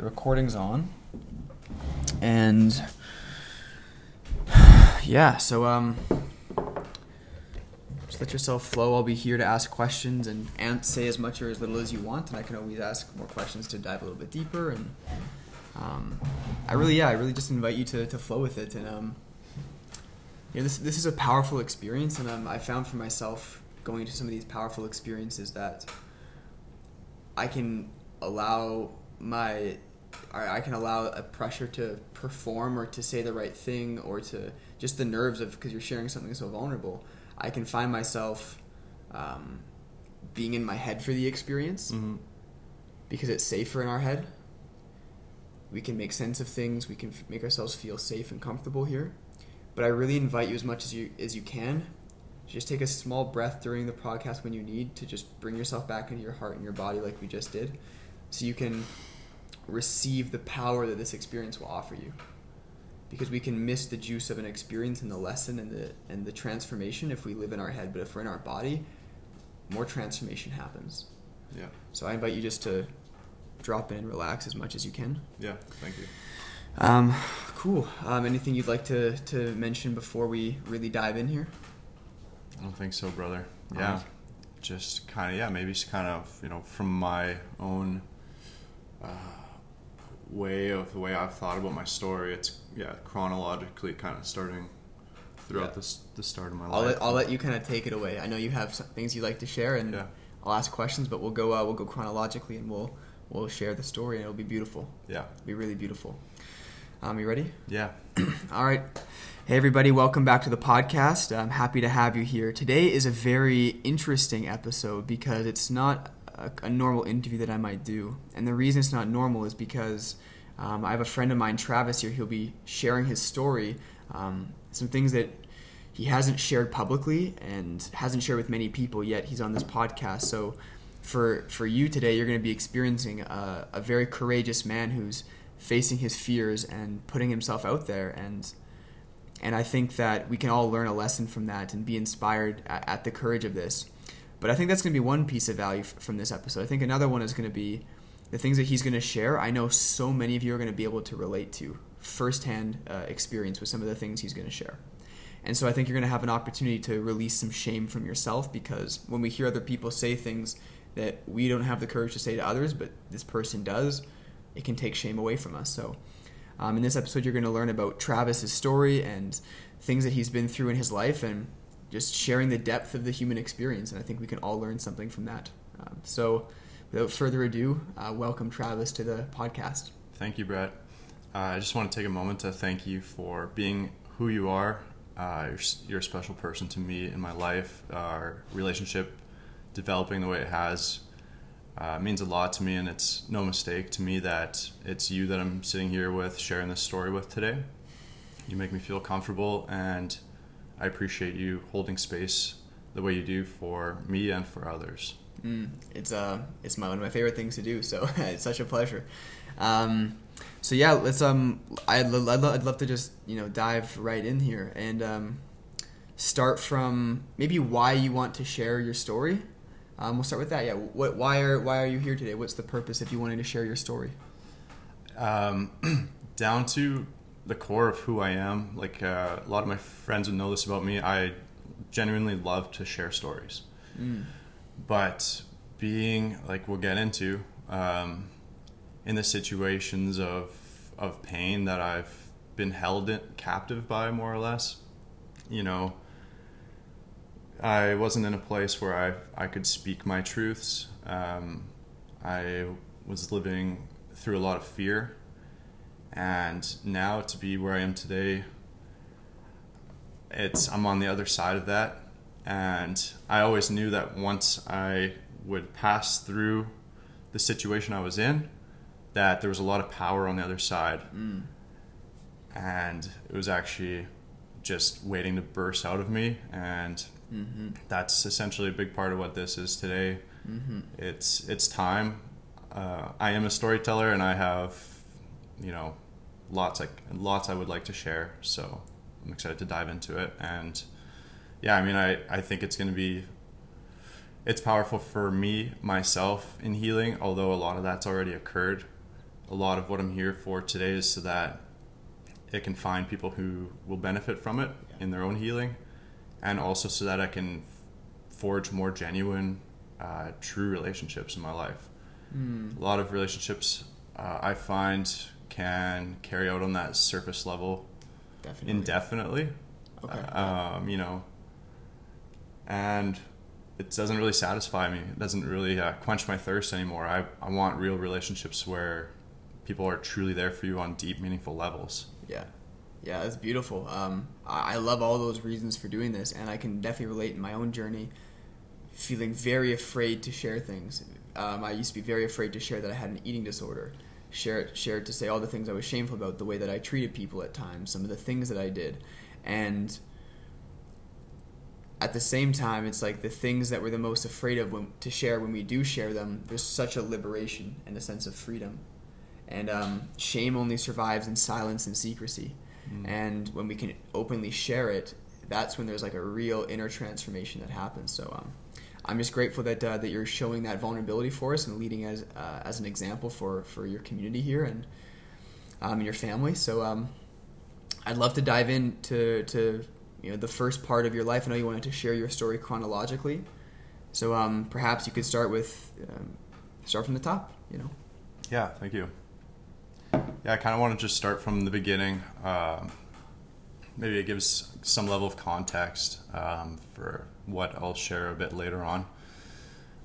the recording's on, and yeah, so um, just let yourself flow. I'll be here to ask questions and, and say as much or as little as you want, and I can always ask more questions to dive a little bit deeper. And um, I really, yeah, I really just invite you to, to flow with it. And um, you know, this this is a powerful experience, and um, I found for myself going to some of these powerful experiences that I can allow my I can allow a pressure to perform or to say the right thing or to just the nerves of because you're sharing something so vulnerable. I can find myself um, being in my head for the experience Mm-hmm. because it's safer in our head. We can make sense of things. We can f- make ourselves feel safe and comfortable here. But I really invite you as much as you as you can. Just take a small breath during the podcast when you need to just bring yourself back into your heart and your body like we just did, so you can receive the power that this experience will offer you. Because we can miss the juice of an experience and the lesson and the and the transformation if we live in our head, but if we're in our body, more transformation happens. Yeah. So I invite you just to drop in relax as much as you can. Yeah. Thank you. Um, cool. Um, anything you'd like to, to mention before we really dive in here? I don't think so, brother. Yeah. right. Just kind of yeah, maybe just kind of you know from my own uh, way of the way I've thought about my story. It's yeah chronologically kind of starting throughout Yeah. this the start of my I'll life. let, I'll let you kind of take it away. I know you have some things you'd like to share, and Yeah. I'll ask questions, but we'll go uh, we'll go chronologically, and we'll we'll share the story, and it'll be beautiful. yeah. It'll be really beautiful. Um, you ready? Yeah. All right. Hey, everybody, welcome back to the podcast. I'm happy to have you here. Today is a very interesting episode because it's not a, a normal interview that I might do. And the reason it's not normal is because um, I have a friend of mine, Travis, here. He'll be sharing his story, um, some things that he hasn't shared publicly and hasn't shared with many people yet. He's on this podcast. So, for, for you today, you're going to be experiencing a, a very courageous man who's facing his fears and putting himself out there and and I think that we can all learn a lesson from that and be inspired at, at the courage of this. But I think that's going to be one piece of value f- from this episode. I think another one is going to be the things that he's going to share. I know so many of you are going to be able to relate to firsthand uh, experience with some of the things he's going to share. And so I think you're going to have an opportunity to release some shame from yourself because when we hear other people say things that we don't have the courage to say to others, but this person does, it can take shame away from us. So um, in this episode, you're going to learn about Travis's story and things that he's been through in his life and just sharing the depth of the human experience. And I think we can all learn something from that. Um, so without further ado, uh, welcome Travis to the podcast. Thank you, Brett. Uh, I just want to take a moment to thank you for being who you are. Uh, you're, you're a special person to me in my life. Our relationship developing the way it has uh, means a lot to me, and it's no mistake to me that it's you that I'm sitting here with, sharing this story with today. You make me feel comfortable, and I appreciate you holding space the way you do for me and for others. Mm, it's uh, it's my one of my favorite things to do. So it's such a pleasure. Um, so yeah, let's um, I'd, I'd, lo- I'd love to just you know dive right in here and um, start from maybe why you want to share your story. Um, we'll start with that. Yeah, what why are why are you here today? What's the purpose if you wanted to share your story? um, down to the core of who I am. Like uh, a lot of my friends would know this about me. I genuinely love to share stories, Mm. but being like we'll get into um, in the situations of of pain that I've been held in, captive by, more or less. You know, I wasn't in a place where I I could speak my truths. Um, I was living through a lot of fear, and now to be where I am today, it's I'm on the other side of that, and I always knew that once I would pass through the situation I was in, that there was a lot of power on the other side, Mm. and it was actually just waiting to burst out of me and Mm-hmm. that's essentially a big part of what this is today. Mm-hmm. It's it's time. Uh, I am a storyteller, and I have, you know, lots like lots I would like to share. So I'm excited to dive into it. And yeah, I mean, I I think it's going to be. It's powerful for me myself in healing, although a lot of that's already occurred a lot of what I'm here for today is so that it can find people who will benefit from it Yeah. in their own healing, and also so that I can forge more genuine, uh, true relationships in my life. Mm. A lot of relationships uh, I find can carry out on that surface level Definitely. indefinitely. Okay. Um, you know, and it doesn't really satisfy me. It doesn't really uh, quench my thirst anymore. I, I want real relationships where people are truly there for you on deep, meaningful levels. Yeah, yeah, that's beautiful. Um, I, I love all those reasons for doing this, and I can definitely relate in my own journey. Feeling very afraid to share things. Um, I used to be very afraid to share that I had an eating disorder. Share it, share it to say all the things I was shameful about, the way that I treated people at times, some of the things that I did, and at the same time, it's like the things that we're the most afraid of when, to share when we do share them. There's such a liberation and a sense of freedom, and um, shame only survives in silence and secrecy. And when we can openly share it, that's when there's like a real inner transformation that happens. So um, I'm just grateful that uh, that you're showing that vulnerability for us and leading as uh, as an example for for your community here and um, your family. So um, I'd love to dive into to you know the first part of your life. I know you wanted to share your story chronologically, so um, perhaps you could start with um, start from the top. You know. Yeah, thank you. Yeah, I kind of want to just start from the beginning. Um, maybe it gives some level of context um, for what I'll share a bit later on.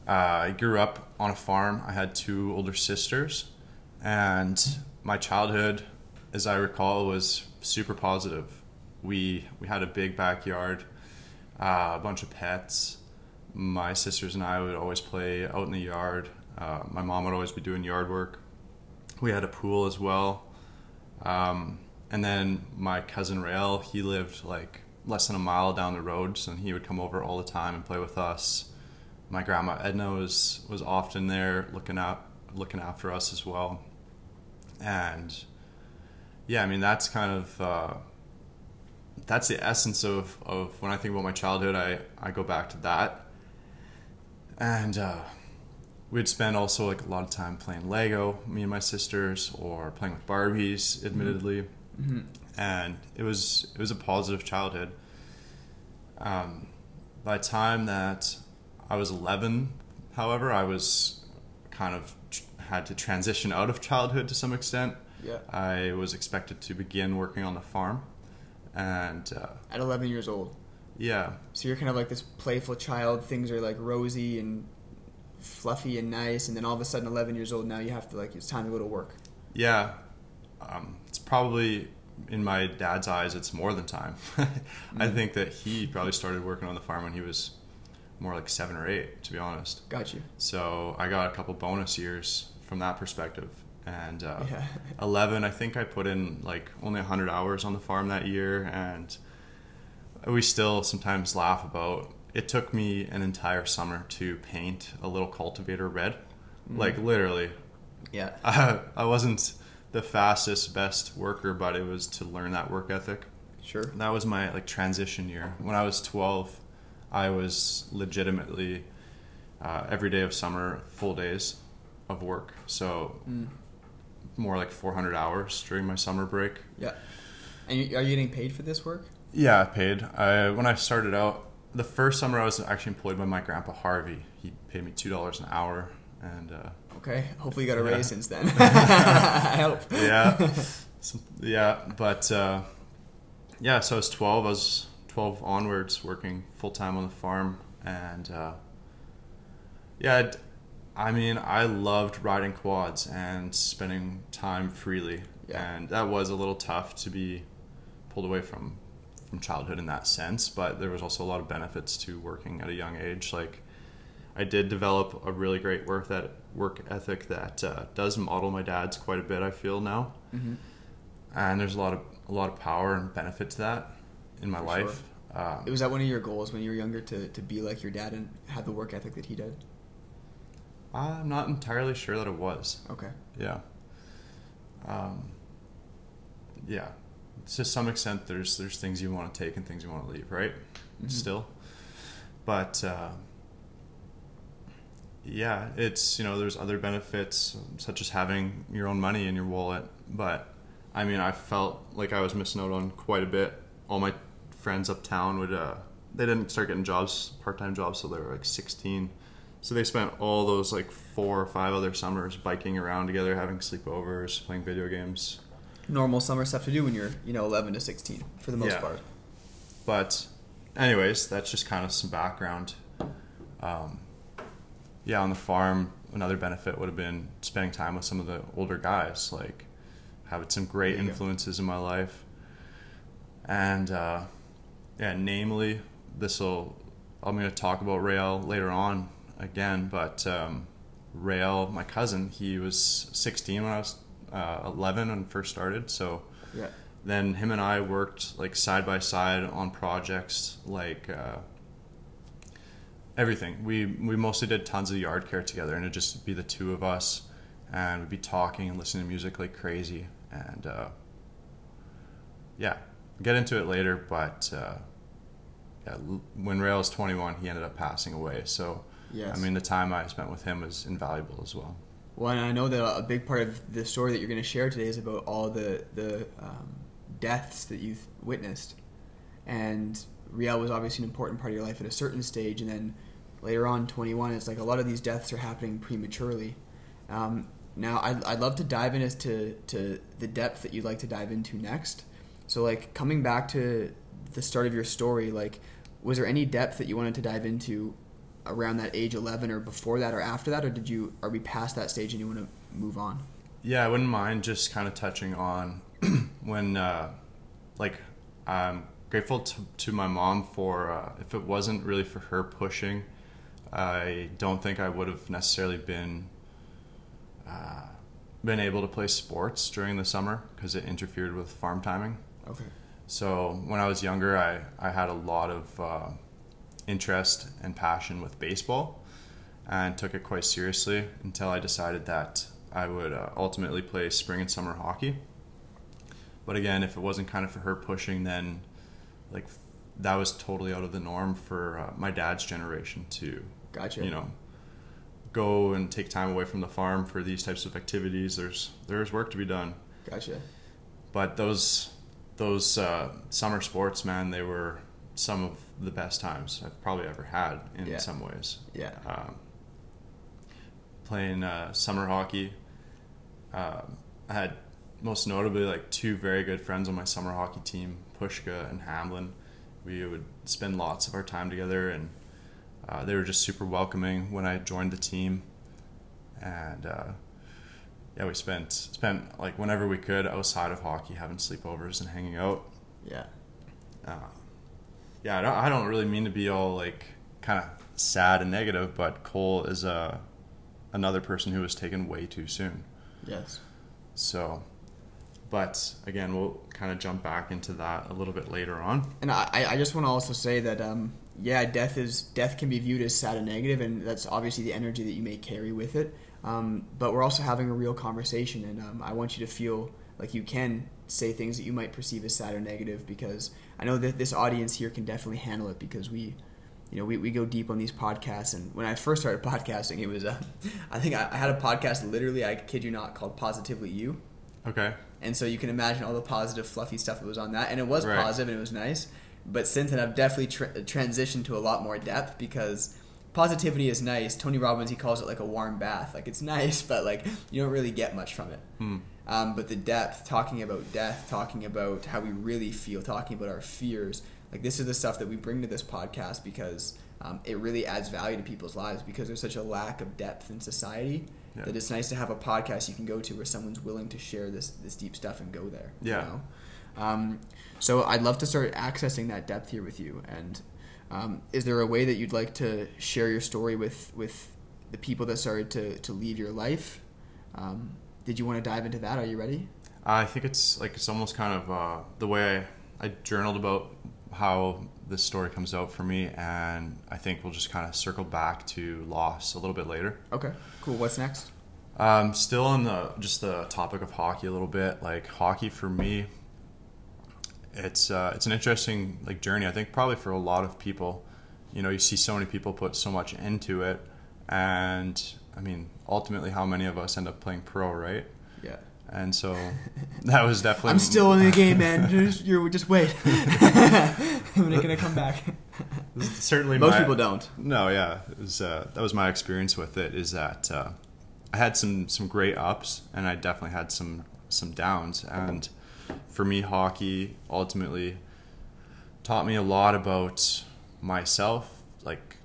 Uh, I grew up on a farm. I had two older sisters, and my childhood, as I recall, was super positive. We we had a big backyard, uh, a bunch of pets. My sisters and I would always play out in the yard. Uh, my mom would always be doing yard work. We had a pool as well. Um, and then my cousin Rael, he lived like less than a mile down the road, so he would come over all the time and play with us. My grandma Edna was was often there looking out looking after us as well. And yeah, I mean that's kind of uh, that's the essence of, of when I think about my childhood. I, I go back to that, and uh, we'd spend also like a lot of time playing Lego, me and my sisters, or playing with Barbies, admittedly, Mm-hmm. And it was it was a positive childhood. Um, by the time that I was 11, however, I was kind of tr- had to transition out of childhood to some extent. Yeah. I was expected to begin working on the farm, and uh, At 11 years old. yeah, So you're kind of like this playful child. Things are like rosy and fluffy and nice, and then all of a sudden, 11 years old, now you have to like it's time to go to work. Yeah, um, probably in my dad's eyes, it's more than time. I think that he probably started working on the farm when he was more like seven or eight, to be honest. Got you. So I got a couple bonus years from that perspective. And uh, Yeah. 11, I think I put in like only 100 hours on the farm that year. And we still sometimes laugh about it took me an entire summer to paint a little cultivator red. Like literally, Yeah. I, I wasn't the fastest, best worker, but it was to learn that work ethic. Sure. That was my like transition year. When I was 12, I was legitimately uh, every day of summer full days of work. So Mm. more like 400 hours during my summer break. Yeah. And you, are you getting paid for this work? Yeah, paid. I when I started out, the first summer I was actually employed by my grandpa Harvey. He paid me two dollars an hour, and uh, Okay. Hopefully, you got a Yeah. raise since then. I hope. yeah, yeah, but uh, yeah. So I was twelve. I was twelve onwards, working full time on the farm, and uh, yeah, I mean, I loved riding quads and spending time freely, Yeah. and that was a little tough to be pulled away from from childhood in that sense. But there was also a lot of benefits to working at a young age, like. I did develop a really great work that work ethic that uh, does model my dad's quite a bit. I feel now, hmm and there's a lot of a lot of power and benefit to that in my For life. Um, Was that one of your goals when you were younger to, to be like your dad and have the work ethic that he did? I'm not entirely sure that it was. Okay. Yeah. Um, yeah. To some extent, there's there's things you want to take and things you want to leave, right? Mhm. Still, but uh, yeah, it's you know there's other benefits such as having your own money in your wallet, but I mean I felt like I was missing out on quite a bit. All my friends uptown would uh, they didn't start getting jobs, part time jobs, so they were like 16. So they spent all those like four or five other summers biking around together, having sleepovers, playing video games. Normal summer stuff to do when you're you know 11 to 16 for the most Yeah. part. But, anyways, that's just kind of some background. Um, yeah, on the farm, another benefit would have been spending time with some of the older guys, like having some great influences in my life. And, uh, yeah, namely, this will, I'm going to talk about Rael later on again, but um, Rael, my cousin, he was 16 when I was uh, 11 when first started, so Yeah. then him and I worked like side by side on projects like uh, everything. We we mostly did tons of yard care together, and it'd just be the two of us, and we'd be talking and listening to music like crazy, and uh, yeah, get into it later. But uh, yeah, when Rail was twenty one, he ended up passing away. So Yes. I mean, the time I spent with him was invaluable as well. Well, and I know that a big part of the story that you're going to share today is about all the the um, deaths that you've witnessed, and Riel was obviously an important part of your life at a certain stage, and then later on, 21, it's like a lot of these deaths are happening prematurely. Um, now, I'd, I'd love to dive into to, to the depth that you'd like to dive into next. So, like coming back to the start of your story, like was there any depth that you wanted to dive into around that age 11 or before that or after that or did you are we past that stage and you want to move on Yeah, I wouldn't mind just kind of touching on when, uh, like, I'm grateful to, to my mom for, uh, if it wasn't really for her pushing, I don't think I would have necessarily been, uh, been able to play sports during the summer because it interfered with farm timing. okay So when I was younger, I, I had a lot of uh, interest and passion with baseball and took it quite seriously until I decided that I would uh, ultimately play spring and summer hockey. But again, if it wasn't kind of for her pushing, then like that was totally out of the norm for uh, my dad's generation to, gotcha you know, go and take time away from the farm for these types of activities. There's there's work to be done gotcha but those those uh, summer sports, man, they were some of the best times I've probably ever had in Yeah. some ways. yeah Um, playing uh, summer hockey, um, I had most notably like two very good friends on my summer hockey team, Pushka and Hamlin. We would spend lots of our time together, and uh, they were just super welcoming when I joined the team. And uh, yeah, we spent spent like whenever we could outside of hockey, having sleepovers and hanging out. yeah Uh, yeah, I don't, I don't really mean to be all like kind of sad and negative, but Cole is uh, another person who was taken way too soon. yes So, but again, we'll kind of jump back into that a little bit later on. and i I- i just want to also say that um yeah death is death can be viewed as sad and negative and that's obviously the energy that you may carry with it um, but we're also having a real conversation and um, i want you to feel like you can say things that you might perceive as sad or negative because i know that this audience here can definitely handle it because we you know, we, we go deep on these podcasts. And when I first started podcasting, it was, uh, I think I, I had a podcast literally, I kid you not, called Positively You. Okay. And so you can imagine all the positive, fluffy stuff that was on that. And it was Right. positive and it was nice. But since then, I've definitely tra- transitioned to a lot more depth because positivity is nice. Tony Robbins, he calls it like a warm bath. Like it's nice, but like you don't really get much from it. Hmm. Um, but the depth, talking about death, talking about how we really feel, talking about our fears, like this is the stuff that we bring to this podcast because um, it really adds value to people's lives because there's such a lack of depth in society Yeah. that it's nice to have a podcast you can go to where someone's willing to share this this deep stuff and go there. you Yeah. know? Um, so I'd love to start accessing that depth here with you. And um, is there a way that you'd like to share your story with with the people that started to to leave your life? Um, did you want to dive into that? Are you ready? I think it's like it's almost kind of uh, the way I, I journaled about how this story comes out for me, and I think we'll just kind of circle back to loss a little bit later. Okay, cool. What's next? Um, still on the just the topic of hockey a little bit. Like hockey for me, it's uh, it's an interesting like journey. I think probably for a lot of people, you know, you see so many people put so much into it, And I mean, ultimately, how many of us end up playing pro, right? Yeah. And so that was definitely. I'm still in the game, man. Just, you're, just wait. I'm not gonna come back. certainly Most my- people don't. No, yeah, it was uh, that was my experience with it. Is that uh, I had some some great ups, and I definitely had some some downs. And for me, hockey ultimately taught me a lot about myself, like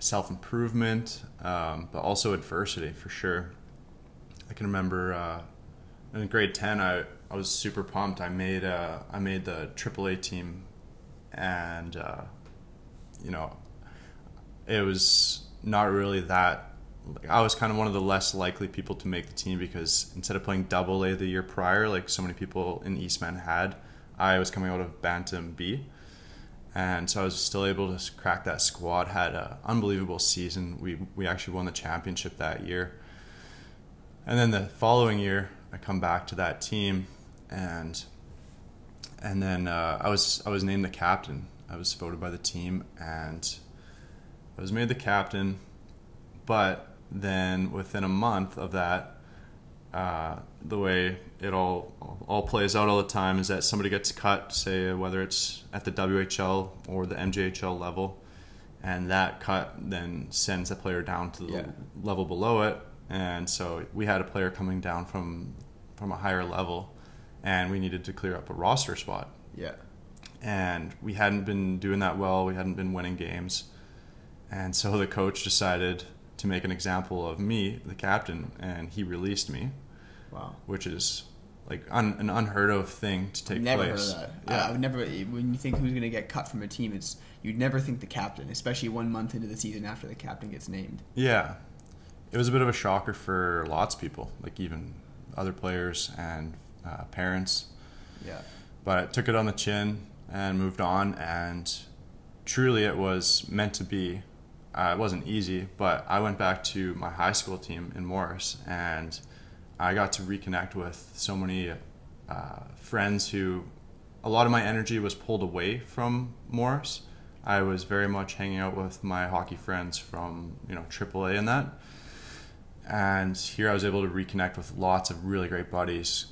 self improvement, um, but also adversity for sure. I can remember uh, in grade ten, I, I was super pumped. I made uh, I made the AAA team, and uh, you know, it was not really that. I was kind of one of the less likely people to make the team because instead of playing double A the year prior, like so many people in Eastman had, I was coming out of Bantam B. And so I was still able to crack that squad. Had an unbelievable season. We we actually won the championship that year. And then the following year, I come back to that team, and and then uh, I was I was named the captain. I was voted by the team, and I was made the captain. But then within a month of that, uh, the way it all all plays out all the time is that somebody gets cut, say whether it's at the WHL or the MJHL level, and that cut then sends the player down to the Yeah. level below it. And so we had a player coming down from from a higher level, and we needed to clear up a roster spot Yeah. and we hadn't been doing that well. We hadn't been winning games, and so the coach decided to make an example of me, the captain, and he released me, Wow. which is like un, an unheard of thing to take never place. heard of that. Yeah. I, I've never. When you think who's going to get cut from a team, it's you'd never think the captain, especially one month into the season after the captain gets named. Yeah, it was a bit of a shocker for lots of people, like even other players and uh, parents. Yeah. but I took it on the chin and moved on. And truly, it was meant to be. Uh, it wasn't easy, but I went back to my high school team in Morris, and I got to reconnect with so many uh, friends who. A lot of my energy was pulled away from Morris. I was very much hanging out with my hockey friends from you know AAA and that. And here I was able to reconnect with lots of really great buddies.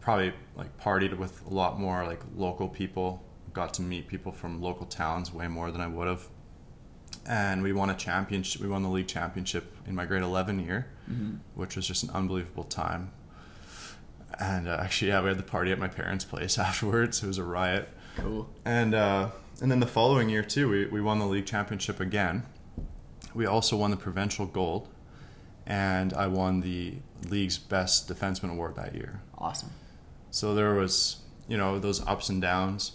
Probably like partied with a lot more like local people. Got to meet people from local towns way more than I would have. And we won a championship. We won the league championship in my grade 11 year, Mm-hmm. which was just an unbelievable time. And uh, actually, yeah, we had the party at my parents' place afterwards. It was a riot. Cool. And uh, and then the following year too, we, we won the league championship again. We also won the provincial gold, and I won the league's best defenseman award that year. Awesome. So there was you know those ups and downs,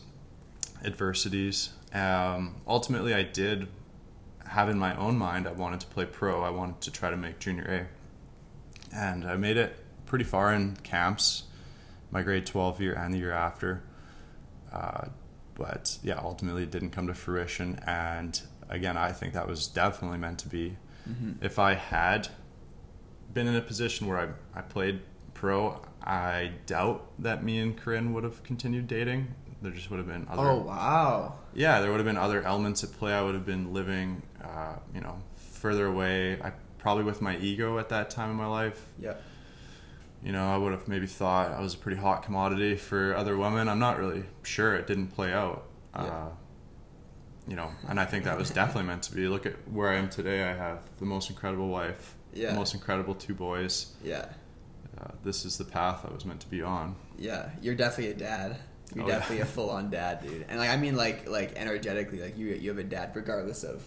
adversities. Um, ultimately, I did have in my own mind I wanted to play pro. I wanted to try to make junior A, and I made it pretty far in camps, my grade twelve year and the year after. Uh, but yeah, ultimately it didn't come to fruition. And again, I think that was definitely meant to be. Mm-hmm. If I had been in a position where I, I played pro, I doubt that me and Corinne would have continued dating. There just would have been other. Oh wow. Yeah, there would have been other elements at play. I would have been living, uh, you know, further away. I probably with my ego at that time in my life. Yeah. You know, I would have maybe thought I was a pretty hot commodity for other women. I'm not really sure. It didn't play out. Yeah. Uh, you know, and I think that was definitely meant to be. Look at where I am today. I have the most incredible wife, Yeah. the most incredible two boys. Yeah. Uh, this is the path I was meant to be on. Yeah. You're definitely a dad. You're Oh, yeah. definitely a full on dad, dude. And like I mean like like energetically, like you you have a dad regardless of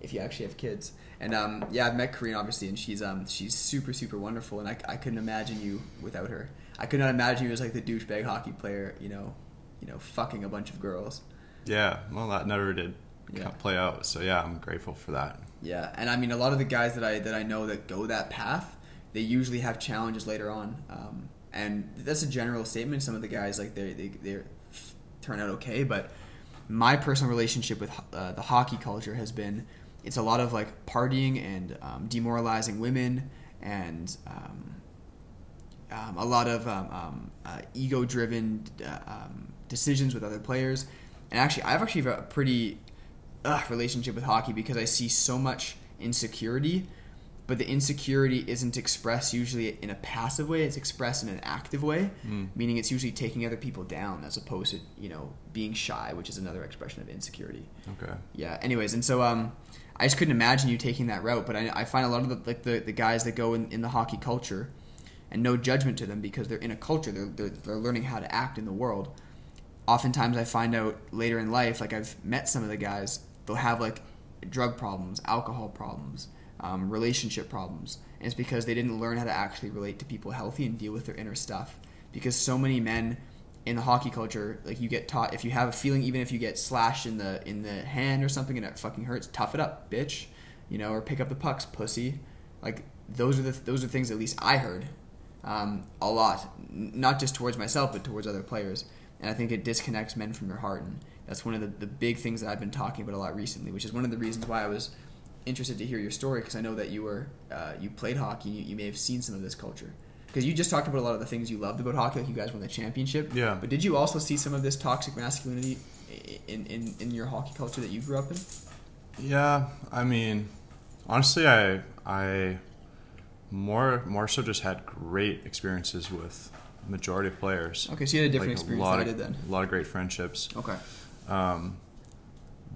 if you actually have kids. And um yeah, I've met Corinne obviously and she's um she's super, super wonderful and I, I couldn't imagine you without her. I could not imagine you as like the douchebag hockey player, you know, you know, fucking a bunch of girls. Yeah, well, that never did Yeah. play out. So yeah, I'm grateful for that. Yeah, and I mean a lot of the guys that I that I know that go that path, they usually have challenges later on, um, and that's a general statement. Some of the guys like they they they turn out okay, but my personal relationship with uh, the hockey culture has been it's a lot of like partying and um, demoralizing women and um, um, a lot of um, um, uh, ego-driven uh, um, decisions with other players. And actually, I've actually a pretty uh, relationship with hockey because I see so much insecurity but the insecurity isn't expressed usually in a passive way. It's expressed in an active way, Mm. meaning it's usually taking other people down as opposed to you know being shy, which is another expression of insecurity. Okay. Yeah. Anyways, and so um, I just couldn't imagine you taking that route. But I, I find a lot of the like the, the guys that go in, in the hockey culture, and no judgment to them because they're in a culture. They're, they're they're learning how to act in the world. Oftentimes, I find out later in life, like I've met some of the guys, they'll have like drug problems, alcohol problems, um, relationship problems, and it's because they didn't learn how to actually relate to people healthy and deal with their inner stuff. Because so many men in the hockey culture, like you get taught if you have a feeling, even if you get slashed in the in the hand or something and it fucking hurts, tough it up, bitch, you know, or pick up the pucks, pussy. Like those are the those are things at least I heard um, a lot, not just towards myself but towards other players. And I think it disconnects men from their heart, and that's one of the, the big things that I've been talking about a lot recently, which is one of the reasons why I was interested to hear your story because I know that you were uh, you played hockey, you, you may have seen some of this culture. Because you just talked about a lot of the things you loved about hockey, like you guys won the championship. Yeah. But did you also see some of this toxic masculinity in, in, in your hockey culture that you grew up in? Yeah, I mean, honestly, I I more more so just had great experiences with majority of players. Okay, so you had a different Like, experience lot than I did then. A lot of great friendships. Okay. Um,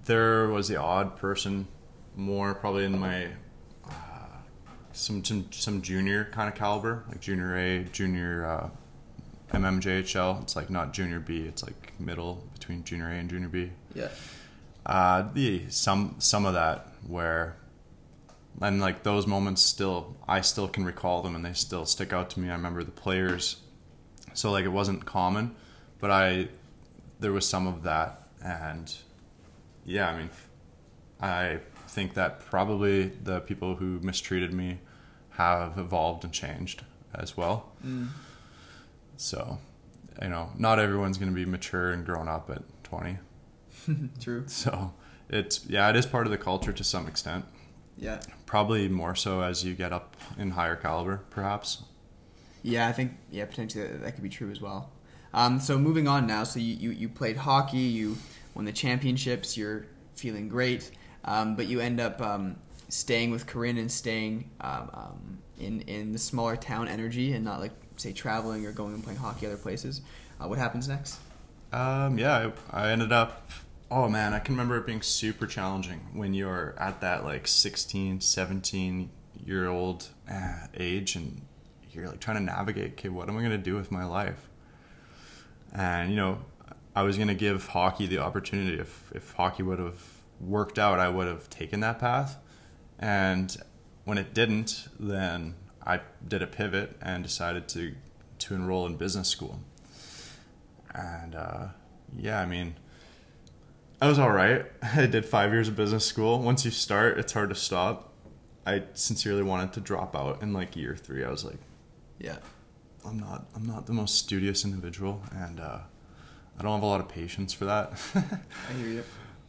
there was the odd person, more probably in my some some some junior kind of caliber, like junior A, junior uh, MMJHL. It's like not junior B. It's like middle between junior A and junior B. Yeah. Uh, the some some of that where, and like those moments still, I still can recall them and they still stick out to me. I remember the players, so like it wasn't common, but I, there was some of that, and yeah, I mean, I think that probably the people who mistreated me have evolved and changed as well. Mm. So, you know, not everyone's going to be mature and grown up at twenty. True. So it's yeah, it is part of the culture to some extent. Yeah. Probably more so as you get up in higher caliber, perhaps. Yeah, I think yeah potentially that, that could be true as well. Um, so moving on now, so you, you, you played hockey, you won the championships, you're feeling great, um, but you end up um, staying with Corinne and staying um, um, in in the smaller town energy and not like say traveling or going and playing hockey other places. Uh, what happens next? Um, yeah, I, I ended up. Oh man, I can remember it being super challenging when you're at that like 16, 17 year old uh, age and you're like trying to navigate. Okay, what am I gonna do with my life? And you know, I was gonna give hockey the opportunity. If if hockey would have worked out, I would have taken that path. And when it didn't, then I did a pivot and decided to to enroll in business school. And uh, yeah, I mean, I was all right. I did five years of business school. Once you start, it's hard to stop. I sincerely wanted to drop out in like year three. I was like, Yeah. I'm not, I'm not the most studious individual, and uh, I don't have a lot of patience for that. I hear you.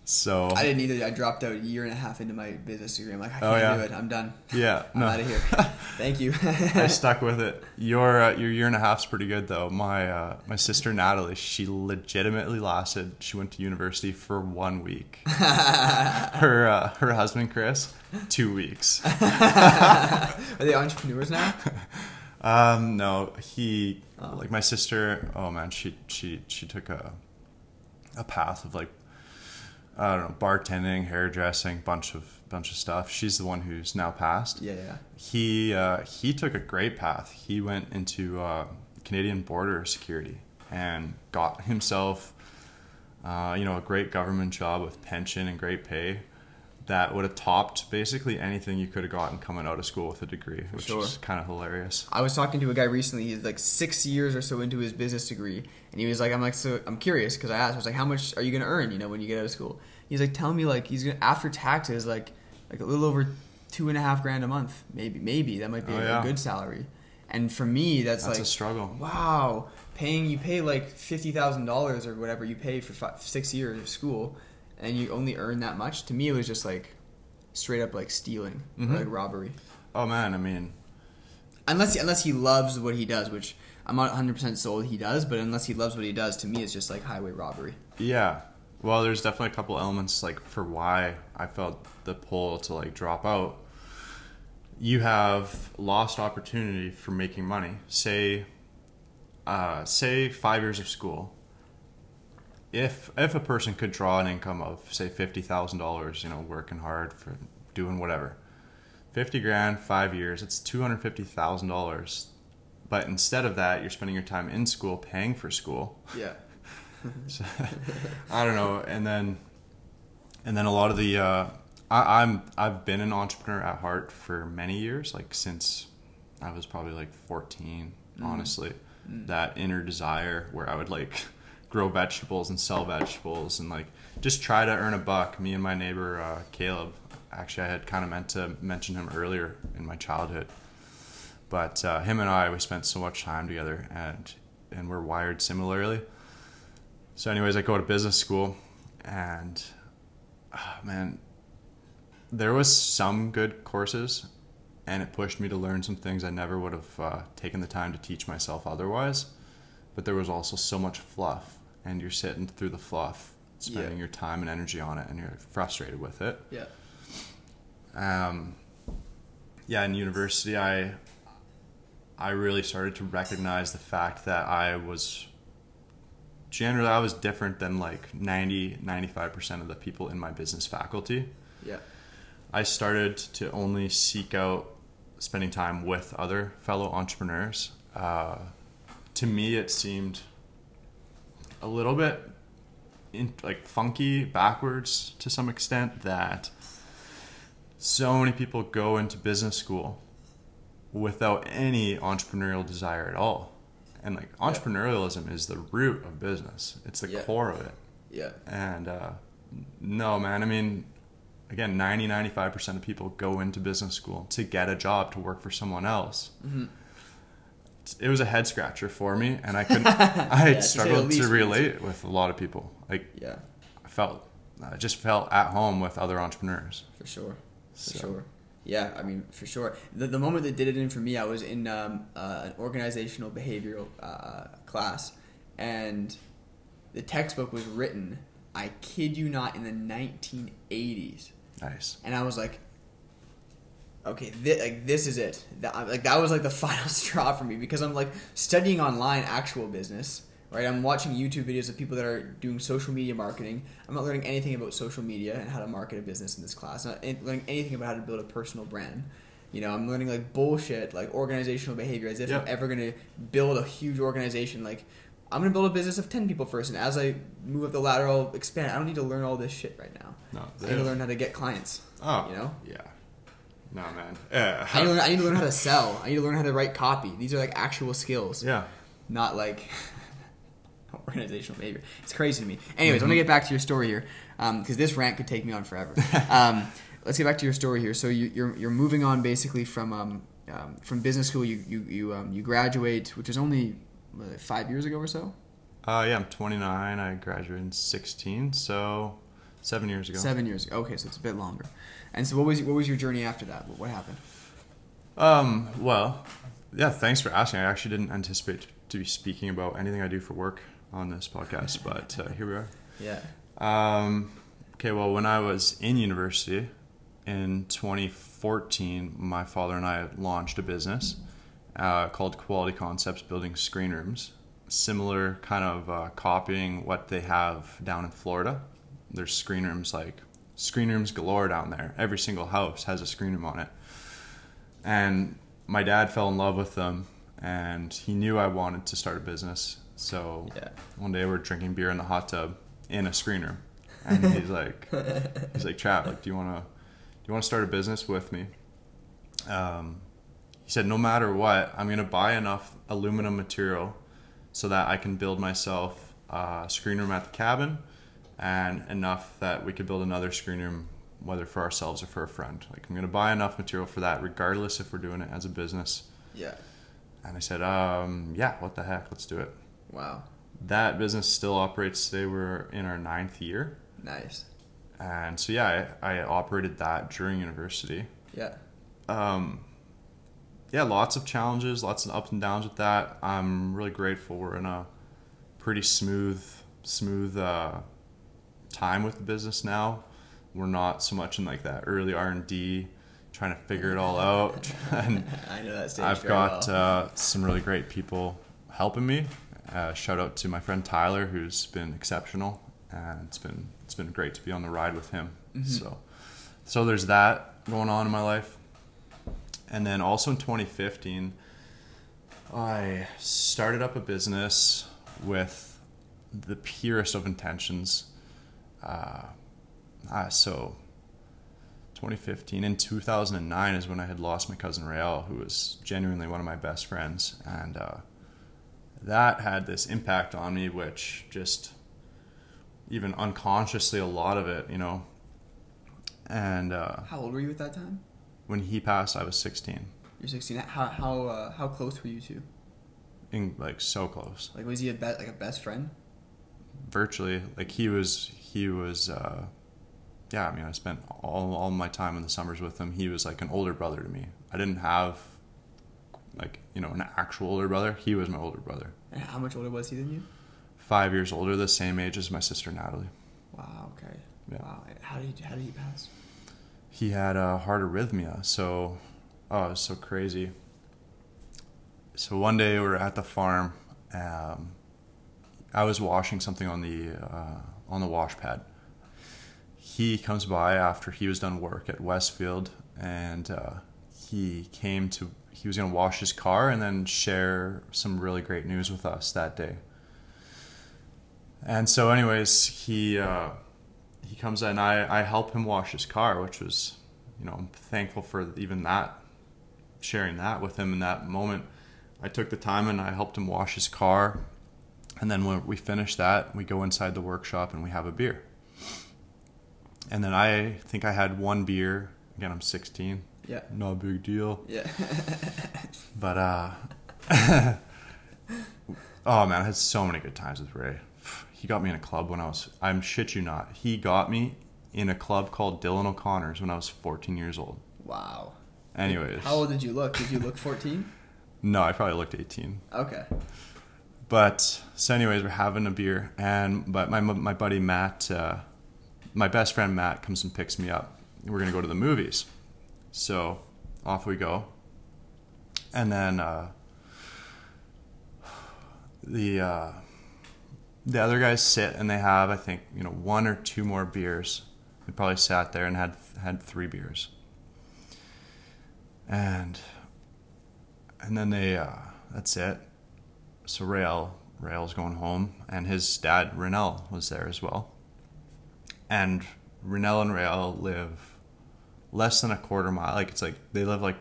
So I didn't either. I dropped out a year and a half into my business degree. I'm like, I Oh, can't yeah. do it. I'm done. yeah, I'm no, out of here. Thank you. I stuck with it. Your uh, your year and a half's pretty good though. My uh, my sister Natalie, she legitimately lasted. She went to university for one week. her uh, her husband Chris, two weeks. Are they entrepreneurs now? Um, no, he Oh. like my sister. Oh man, she she she took a a path of like I don't know bartending, hairdressing, bunch of bunch of stuff. She's the one who's now passed. Yeah, yeah. He uh, he took a great path. He went into uh, Canadian border security and got himself, uh, you know, a great government job with pension and great pay. That would have topped basically anything you could have gotten coming out of school with a degree, which sure. is kind of hilarious. I was talking to a guy recently. He's like six years or so into his business degree, and he was like, "I'm like, so I'm curious because I asked, I was like, how much are you gonna earn? You know, when you get out of school?" He's like, "Tell me like he's gonna after taxes like like a little over two and a half grand a month, maybe maybe that might be Oh, a, yeah. good salary." And for me, that's, That's like a struggle. wow, paying you pay like fifty thousand dollars or whatever you pay for five, six years of school, and you only earn that much. To me, it was just like straight up like stealing, Mhm. like robbery. Oh man, I mean, Unless unless he loves what he does, which I'm not 100 percent sold he does, but unless he loves what he does, to me it's just like highway robbery. yeah. Well, there's definitely a couple elements like for why I felt the pull to like drop out. you have lost opportunity for making money. Say, uh, say five years of school. If if a person could draw an income of say fifty thousand dollars, you know, working hard for doing whatever, fifty grand, five years, it's two hundred fifty thousand dollars. But instead of that, you're spending your time in school, paying for school. Yeah. So, I don't know, and then and then a lot of the uh, I, I'm I've been an entrepreneur at heart for many years, like since I was probably like 14. Honestly, that inner desire where I would like grow vegetables and sell vegetables and like just try to earn a buck. Me and my neighbor uh, Caleb, actually, I had kind of meant to mention him earlier in my childhood, but uh, him and I we spent so much time together and and we're wired similarly. So, anyways, I go to business school, and ah, man, there was some good courses, and it pushed me to learn some things I never would have uh, taken the time to teach myself otherwise. But there was also so much fluff, and you're sitting through the fluff, spending Yeah. your time and energy on it, and you're frustrated with it. Yeah. Um, yeah, in university, I I really started to recognize the fact that I was generally I was different than like 90 95% of the people in my business faculty. Yeah. I started to only seek out spending time with other fellow entrepreneurs. Uh, to me, it seemed a little bit in, like funky, backwards to some extent. That so many people go into business school without any entrepreneurial desire at all, and like entrepreneurialism is the root of business. It's the Yeah. core of it. Yeah. And uh, no, man, I mean, again, 90, 95% of people go into business school to get a job to work for someone else. Mhm. It was a head scratcher for me, and I couldn't, I Yeah, to struggled least, to relate with a lot of people. Like, Yeah. I felt, I just felt at home with other entrepreneurs. For sure. For So- sure. Yeah, I mean, for sure. The, the moment that did it in for me, I was in um, uh, an organizational behavioral uh, class, and the textbook was written, I kid you not, in the 1980s. Nice. And I was like, okay, thi- like this is it. That, like that was like the final straw for me because I'm like studying online actual business. Right, I'm watching YouTube videos of people that are doing social media marketing. I'm not learning anything about social media and how to market a business in this class. I'm not learning anything about how to build a personal brand. You know, I'm learning like bullshit, like organizational behavior, as if I'm ever gonna build a huge organization. Like, I'm gonna build a business of ten people first, and as I move up the ladder, I'll expand. I don't need to learn all this shit right now. No, I need to learn how to get clients. Oh, you know? Yeah. No, man. Yeah. I need, to learn, I need to learn how to sell. I need to learn how to write copy. These are like actual skills, yeah. not like organizational behavior. It's crazy to me. Anyways, I want to get back to your story here because this rant could take me on forever. Um, let's get back to your story here. So you, you're you're moving on basically from um, um, from business school. You you you um, you graduate, which is only five years ago or so. Uh, yeah, I'm 29. I graduated in 16, so seven years ago. Seven years ago. Okay, so it's a bit longer. And so what was what was your journey after that? What, what happened? Um, well, yeah, thanks for asking. I actually didn't anticipate to be speaking about anything I do for work on this podcast, but uh, here we are. Yeah. Um, okay, well, when I was in university in 2014, my father and I launched a business uh, called Quality Concepts Building Screen Rooms. Similar kind of uh, copying what they have down in Florida. There's screen rooms like screen rooms galore down there. Every single house has a screen room on it. And my dad fell in love with them, and he knew I wanted to start a business. So Yeah. one day we're drinking beer in the hot tub in a screen room, and he's like, he's like, Trav, like, do you want to, do you want to start a business with me? Um, he said, no matter what, I'm gonna buy enough aluminum material so that I can build myself a screen room at the cabin, and enough that we could build another screen room, whether for ourselves or for a friend. Like, I'm gonna buy enough material for that, regardless if we're doing it as a business. Yeah. And I said, um, yeah, what the heck, let's do it. Wow. That business still operates today. We're in our ninth year. Nice. And so, yeah, I, I operated that during university. Yeah. Um, yeah, lots of challenges, lots of ups and downs with that. I'm really grateful. We're in a pretty smooth, smooth uh, time with the business now. We're not so much in like that early R and D, trying to figure it all out. and I know that stage I've got well. uh, some really great people helping me. Uh, shout out to my friend Tyler, who's been exceptional, and it's been it's been great to be on the ride with him. Mm-hmm. So, so there's that going on in my life, and then also in 2015, I started up a business with the purest of intentions. Uh, ah, so 2015 in 2009 is when I had lost my cousin Rael, who was genuinely one of my best friends, and uh, that had this impact on me, which just even unconsciously a lot of it, you know. And uh, How old were you at that time? when he passed, I was 16, You're 16. How how uh, how close were you two? in like so close, Like, was he a be- like a best friend? Virtually. Like he was, he was. Uh, yeah, I mean, I spent all all my time in the summers with him. He was like an older brother to me. I didn't have like you know an actual older brother. He was my older brother. And how much older was he than you? five years older, the same age as my sister Natalie. Wow. Okay. Yeah. Wow. How did he, how did he pass? He had a heart arrhythmia, so oh, it was so crazy. So one day we were at the farm. Um, I was washing something on the uh, on the wash pad. He comes by after he was done work at Westfield, and uh, he came to. He was going to wash his car and then share some really great news with us that day. And so, anyways, he uh, he comes in. I I help him wash his car, which was, you know, I'm thankful for even that, sharing that with him in that moment. I took the time and I helped him wash his car, and then when we finish that, we go inside the workshop and we have a beer. And then I think I had one beer. Again, I'm 16. Yeah. No big deal. Yeah. But uh Oh man, I had so many good times with Ray. He got me in a club when I was I'm shit you not. He got me in a club called Dylan O'Connor's when I was 14 years old. wow. Anyways. How old did you look? Did you look 14? No, I probably looked 18. Okay. But so anyways, we're having a beer and but my my buddy Matt uh my best friend Matt comes and picks me up. We're to go to the movies. So, off we go. And then uh the uh, the other guys sit and they have I think you know one or two more beers. We probably sat there and had had three beers, and and then they uh, that's it. So Rael Rael's going home, and his dad Renell was there as well. And Renell and Rael live less than a quarter mile. Like it's like they live like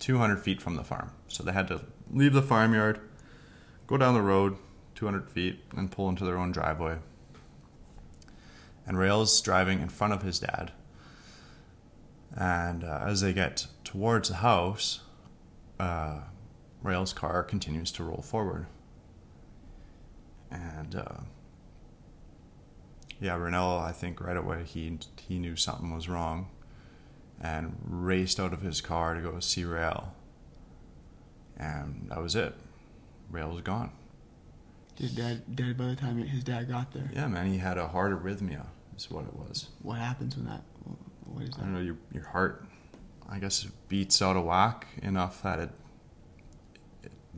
200 feet from the farm, so they had to leave the farmyard go down the road 200 feet and pull into their own driveway. And Rael's driving in front of his dad. And uh, as they get towards the house, uh, Rael's car continues to roll forward. And uh, yeah, Renell, I think right away he he knew something was wrong, and raced out of his car to go see Rael. And that was it. Rael was gone. His dad dead by the time his dad got there. Yeah, man, he had a heart arrhythmia. Is what it was. What happens when that? What is I don't know. Your your heart, I guess, it beats out of whack enough that it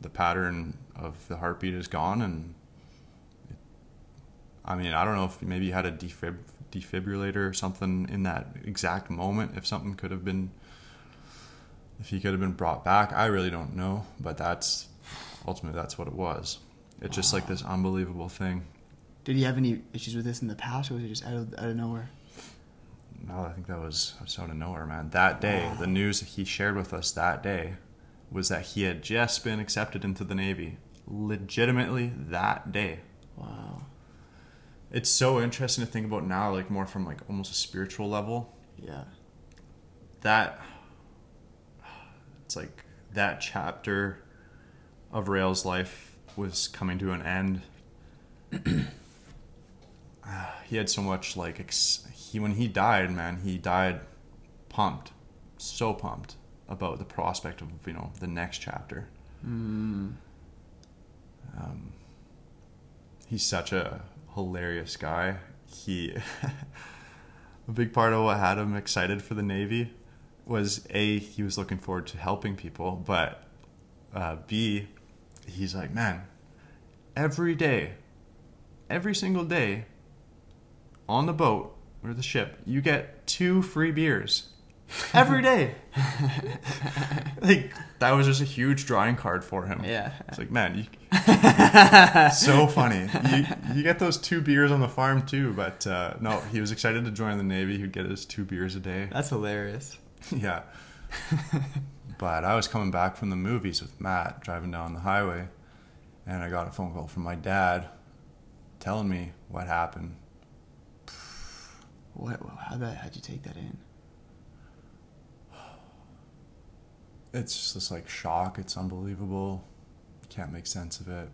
the pattern of the heartbeat is gone, and it, I mean, I don't know if maybe you had a defib, defibrillator or something in that exact moment. If something could have been, if he could have been brought back, I really don't know. But that's ultimately that's what it was. It's just like this unbelievable thing. Did he have any issues with this in the past, or was it just out of, out of nowhere? No, I think that was, out of nowhere, man. That day, Wow. the news he shared with us that day was that he had just been accepted into the Navy. Legitimately, that day. Wow. It's so interesting to think about now, like more from like almost a spiritual level. Yeah. That it's like that chapter of Rael's life was coming to an end. Ah, he had so much like ex- he when he died, man, he died pumped, so pumped about the prospect of you know the next chapter. Mm. Um, he's such a hilarious guy. He a big part of what had him excited for the Navy was a he was looking forward to helping people, but uh, b he's like, man, every day, every single day, on the boat or the ship, you get two free beers every day. like that was just a huge drawing card for him. Yeah. It's like, man, you, so funny. You, you get those two beers on the farm too, but uh, no, he was excited to join the Navy. He'd get his two beers a day. That's hilarious. yeah. but I was coming back from the movies with Matt, driving down the highway, and I got a phone call from my dad telling me what happened. What? How that? How'd you take that in? It's just like shock. It's unbelievable. Can't make sense of it.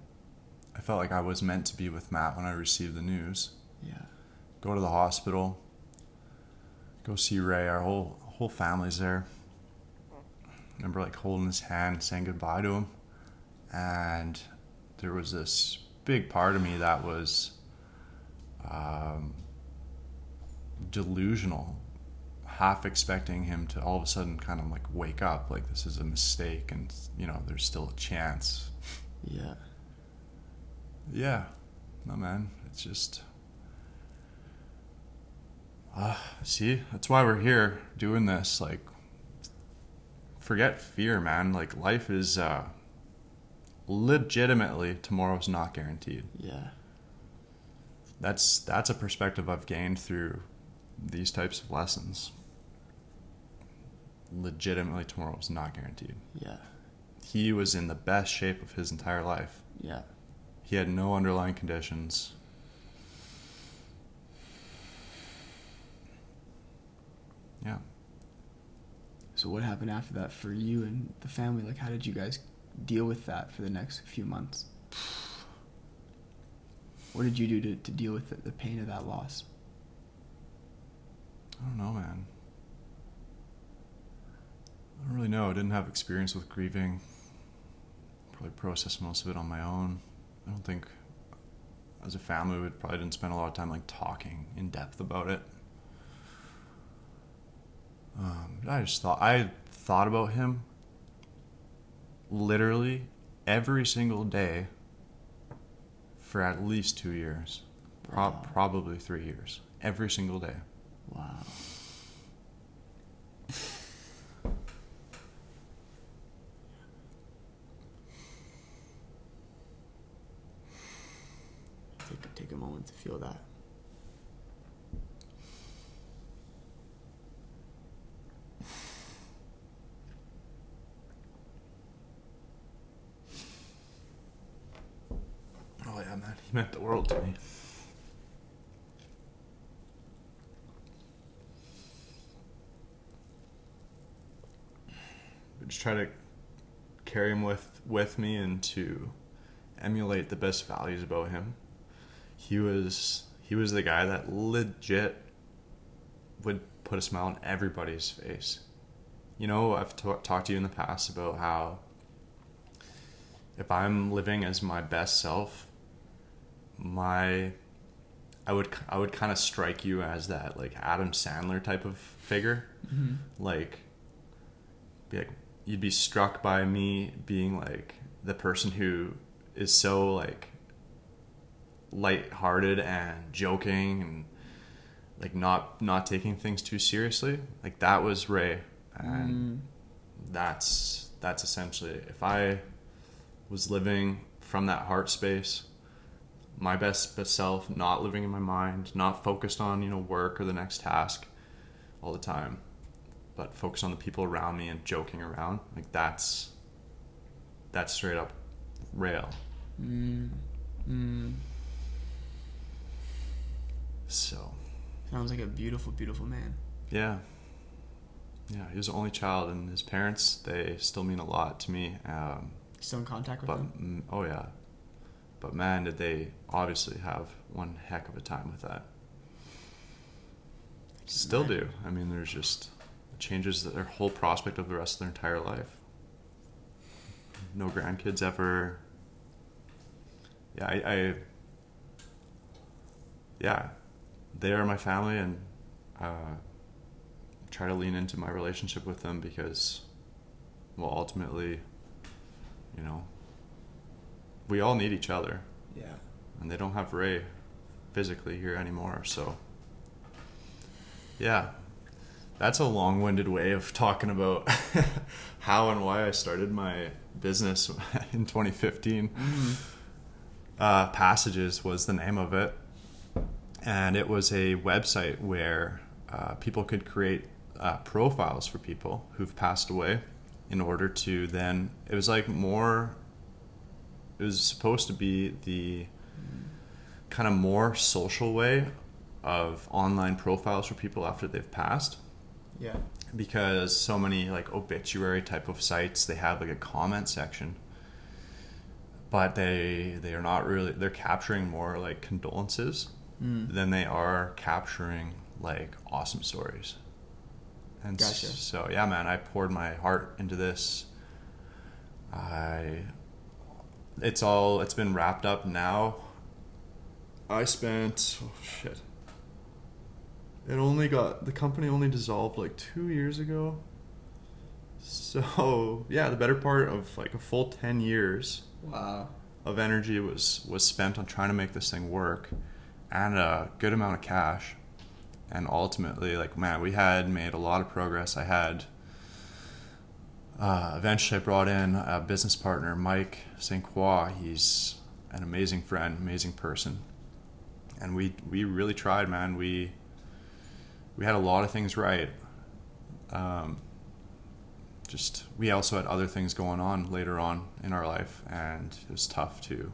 I felt like I was meant to be with Matt when I received the news. Yeah. Go to the hospital. Go see Ray. Our whole whole family's there. Remember like holding his hand, saying goodbye to him, and there was this big part of me that was um, delusional half expecting him to all of a sudden kind of like wake up like this is a mistake and you know there's still a chance. Yeah. yeah. No man. It's just uh, see that's why we're here doing this like forget fear man. Like life is uh legitimately tomorrow's not guaranteed. Yeah. that's that's a perspective i've gained through these types of lessons legitimately tomorrow was not guaranteed. Yeah. He was in the best shape of his entire life. Yeah. He had no underlying conditions. Yeah. So what happened after that for you and the family? Like, how did you guys deal with that for the next few months? What did you do to, to deal with the, the pain of that loss? I don't know, man. I don't really know. I didn't have experience with grieving. Probably processed most of it on my own. I don't think, as a family, we probably didn't spend a lot of time like talking in depth about it. Um, I just thought I thought about him literally every single day for at least two years, Pro- Wow. probably three years, every single day. Wow. Take, take a moment to feel that. Oh yeah, man, he meant the world to me. Just try to carry him with with me and to emulate the best values about him. He was he was the guy that legit would put a smile on everybody's face. You know, I've ta- talked to you in the past about how if I'm living as my best self, my I would I would kind of strike you as that like Adam Sandler type of figure, Mm-hmm. like be like you'd be struck by me being like the person who is so like light-hearted and joking and like not not taking things too seriously. Like that was Ray, and Mm. that's that's essentially if I was living from that heart space, my best best self, not living in my mind, not focused on you know work or the next task all the time, but focused on the people around me and joking around. Like that's that's straight up Rael. Mm. Mm. So Sounds like a beautiful, beautiful man. yeah, yeah, he was the only child, and his parents they still mean a lot to me. Um, Still in contact with But mm, oh yeah, but man, did they obviously have one heck of a time with that. Still do. I mean, there's just it changes their whole prospect of the rest of their entire life. No grandkids ever. Yeah, I, I yeah, they are my family, and uh, try to lean into my relationship with them because, well, ultimately, you know, we all need each other, Yeah. and they don't have Ray physically here anymore. So, yeah, that's a long-winded way of talking about how and why I started my business in 2015. Uh, Passages was the name of it, and it was a website where uh, people could create uh, profiles for people who've passed away in order to then it was like more it was supposed to be the kind of more social way of online profiles for people after they've passed. Yeah. because so many like obituary type of sites they have like a comment section. But they they are not really they're capturing more like condolences Mm. than they are capturing like awesome stories and Gotcha. so yeah man i poured my heart into this i it's all it's been wrapped up now i spent oh shit it only got the company only dissolved like two years ago so yeah the better part of like a full 10 years Wow. of energy was was spent on trying to make this thing work and a good amount of cash. And ultimately like man we had made a lot of progress. I had uh, eventually i brought in a business partner mike st croix he's an amazing friend amazing person. And we we really tried man. We we had a lot of things right. Um, just we also had other things going on later on in our life and it was tough to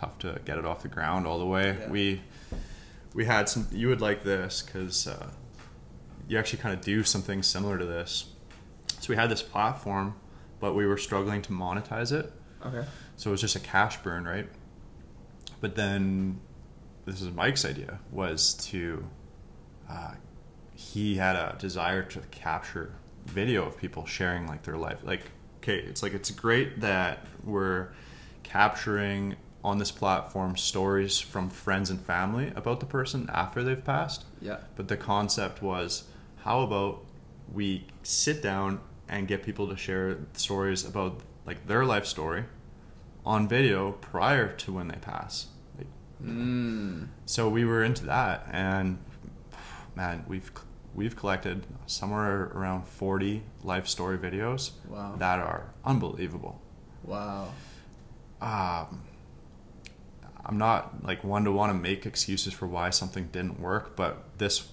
tough to get it off the ground all the way. Yeah. we we had some you would like this because uh, you actually kind of do something similar to this. So we had this platform but we were struggling to monetize it. Okay. so it was just a cash burn right? But then this is mike's idea was to uh, he had a desire to capture video of people sharing like their life. Like okay it's like it's great that we're capturing on this platform stories from friends and family about the person after they've passed Yeah. but the concept was how about we sit down and get people to share stories about like their life story on video prior to when they pass like Mm. so we were into that and man we've we've collected somewhere around 40 life story videos Wow. that are unbelievable Wow. um, I'm not like one to want to make excuses for why something didn't work, but this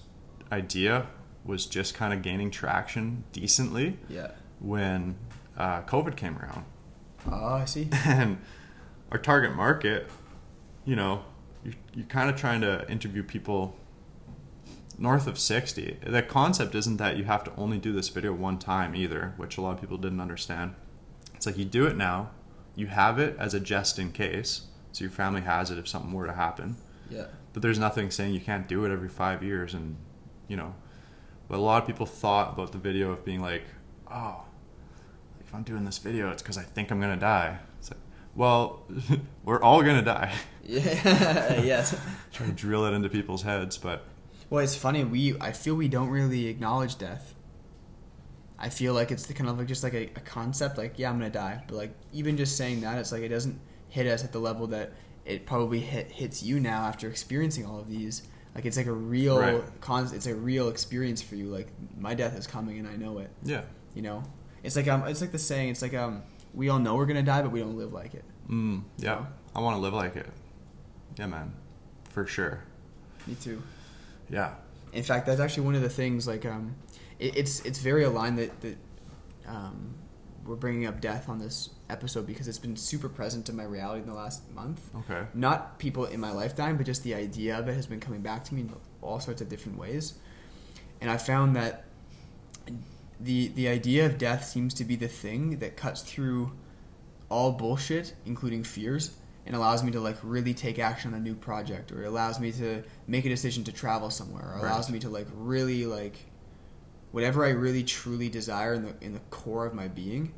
idea was just kind of gaining traction decently Yeah. when uh, COVID came around, Oh, I see. and our target market, you know, you, you're kind of trying to interview people north of 60. The concept isn't that you have to only do this video one time either, which a lot of people didn't understand. It's like you do it now, you have it as a just in case, so your family has it if something were to happen. Yeah. But there's nothing saying you can't do it every five years, and you know. But a lot of people thought about the video of being like, oh, if I'm doing this video, it's because I think I'm gonna die. It's like, well, we're all gonna die. Yeah. yes. Try to drill it into people's heads, but Well, it's funny. We I feel we don't really acknowledge death. I feel like it's the kind of like just like a, a concept. Like, yeah, I'm gonna die, but like even just saying that, it's like it doesn't hit us at the level that it probably hit, hits you now after experiencing all of these. Like it's like a real Right. con- It's a real experience for you. Like my death is coming, and I know it. yeah, You know, it's like um, it's like the saying. It's like um, we all know we're gonna die, but we don't live like it. mm, yeah, No? I want to live like it. Yeah, man, for sure. Me too. Yeah, In fact, that's actually one of the things. Like, um, it, it's it's very aligned that that um, we're bringing up death on this episode because it's been super present in my reality in the last month. okay, Not people in my lifetime, but just the idea of it has been coming back to me in all sorts of different ways. And I found that the the idea of death seems to be the thing that cuts through all bullshit, including fears, and allows me to like really take action on a new project, or allows me to make a decision to travel somewhere, or allows me to like really like whatever I really truly desire in the in the core of my being.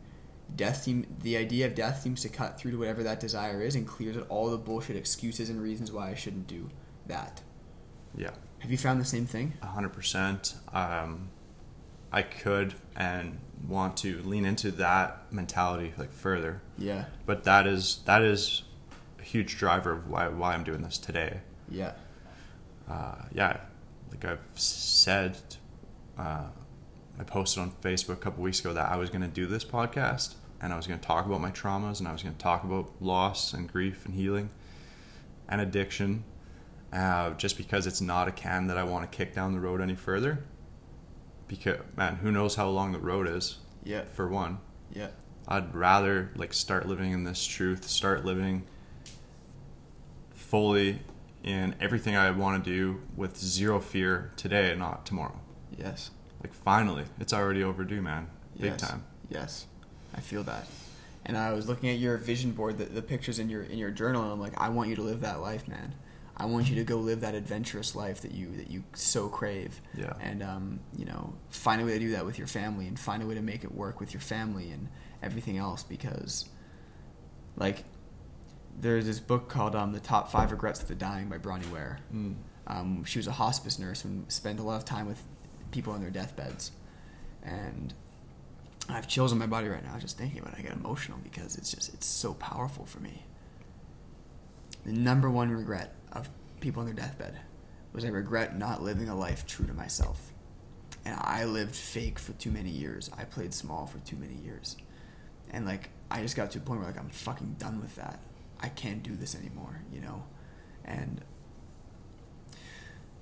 Death seem the idea of death seems to cut through to whatever that desire is and clears out all the bullshit excuses and reasons why I shouldn't do that. yeah. Have you found the same thing? A hundred percent. Um, I could and want to lean into that mentality like further. Yeah. But that is that is a huge driver of why why I'm doing this today. Yeah. Uh, yeah, like I've said, uh, I posted on Facebook a couple weeks ago that I was going to do this podcast and I was going to talk about my traumas and I was going to talk about loss and grief and healing and addiction. Uh, just because it's not a can that I want to kick down the road any further. Because man, who knows how long the road is? Yeah. For one, Yeah. I'd rather like start living in this truth, start living fully in everything I want to do with zero fear today, not tomorrow. Yes. Like finally, it's already overdue, man. Big yes. time. Yes. I feel that. And I was looking at your vision board, the, the pictures in your in your journal, and I'm like, I want you to live that life, man. I want you to go live that adventurous life that you that you so crave. Yeah. And um, you know, find a way to do that with your family, and find a way to make it work with your family and everything else. Because, like, there's this book called um, "The Top Five Regrets of the Dying" by Bronnie Ware. Mm. Um, she was a hospice nurse and spent a lot of time with people on their deathbeds. And I have chills on my body right now just thinking about it. I get emotional because it's just it's so powerful for me. The number one regret of people on their deathbed was I regret not living a life true to myself. And I lived fake for too many years. I played small for too many years. And like I just got to a point where like I'm fucking done with that. I can't do this anymore, you know? And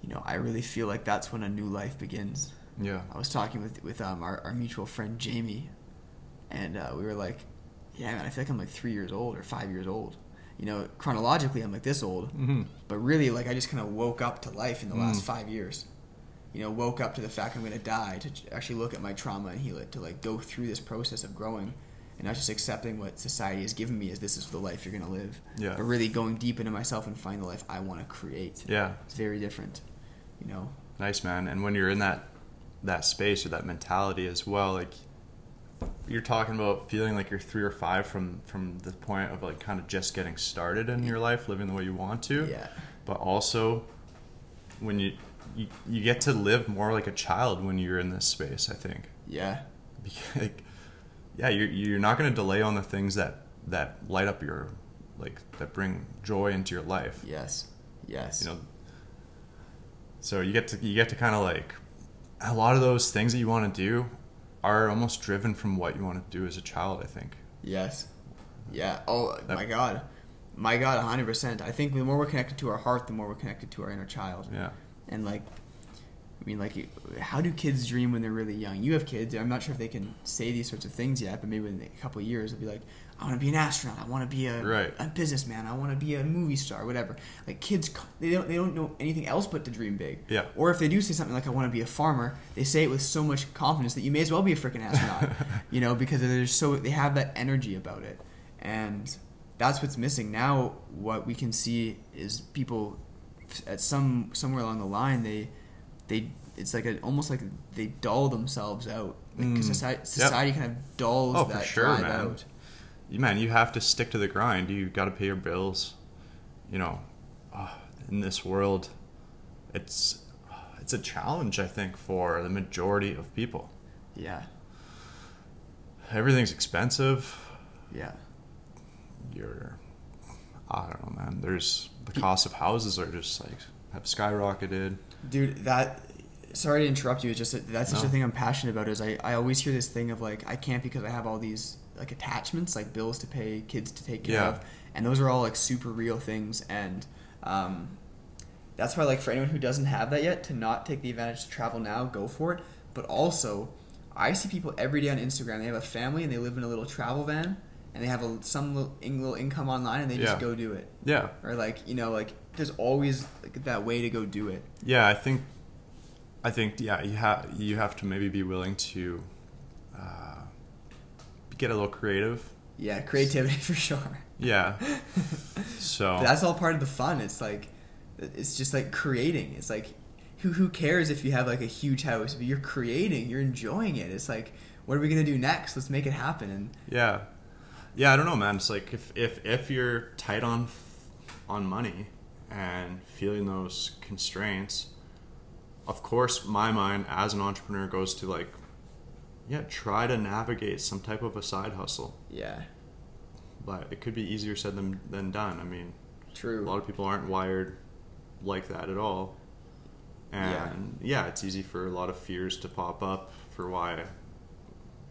you know, I really feel like that's when a new life begins. Yeah. I was talking with with um, our, our mutual friend Jamie, and uh, we were like, "Yeah, man, I feel like I'm like three years old or five years old. You know, chronologically, I'm like this old, Mm-hmm. but really, like I just kind of woke up to life in the last Mm. five years. You know, woke up to the fact I'm going to die, to actually look at my trauma and heal it, to like go through this process of growing, and not just accepting what society has given me as this is the life you're going to live, Yeah. but really going deep into myself and find the life I want to create. Yeah. It's very different. You know. Nice, man. And when you're in that that space or that mentality as well, like you're talking about feeling like you're three or five from from the point of like kind of just getting started in your life, living the way you want to. Yeah. But also when you you, you get to live more like a child when you're in this space, I think. Yeah. Like, yeah, you're you're not going to delay on the things that that light up your like that bring joy into your life. Yes. Yes. You know, so you get to you get to kind of like a lot of those things that you want to do are almost driven from what you want to do as a child. I think. Yes. Yeah. Oh That- my God. My God, hundred percent. I think the more we're connected to our heart, the more we're connected to our inner child. Yeah. And like, I mean, like, how do kids dream when they're really young? You have kids. I'm not sure if they can say these sorts of things yet, but maybe in a couple of years they'll be like, I want to be an astronaut. I want to be a, Right. a businessman. I want to be a movie star. Whatever. Like kids, they don't they don't know anything else but to dream big. Yeah. Or if they do say something like I want to be a farmer, they say it with so much confidence that you may as well be a freaking astronaut. you know, because they're so they have that energy about it, and that's what's missing now. What we can see is people at some somewhere along the line they they it's like a, almost like they dull themselves out. Like 'cause Mm. society, Yep. kind of dulls Oh, for that sure, drive man. out. You- Man, you have to stick to the grind. You got to pay your bills. You know, uh, in this world, it's it's a challenge. I think for the majority of people. Yeah, Everything's expensive. yeah, You're, I don't know, man. There's the cost of houses are just like have skyrocketed. dude. That sorry to interrupt you. It's just that- that's such a No. thing I'm passionate about. Is I I always hear this thing of like I can't because I have all these like attachments, like bills to pay, kids to take care Yeah. of, and those are all like super real things. And um, that's why like for anyone who doesn't have that yet, to not take the advantage to travel now, go for it. But also, I see people every day on Instagram. They have a family and they live in a little travel van, and they have a, some little, little income online, and they just Yeah. go do it. Yeah, Or like you know, like there's always like, that way to go do it. yeah. I think, I think, yeah. You have you have to maybe be willing to get a little creative. Yeah, creativity for sure. Yeah. So But that's all part of the fun. It's like it's just like creating. It's like who who cares if you have like a huge house? But you're creating, you're enjoying it. It's like what are we gonna do next? Let's make it happen. And Yeah, yeah. I don't know, man. It's like if if if you're tight on on money and feeling those constraints, of course, my mind as an entrepreneur goes to like yeah, try to navigate some type of a side hustle. Yeah. But it could be easier said than, than done. I mean, True. a lot of people aren't wired like that at all. And yeah. it's easy for a lot of fears to pop up for why,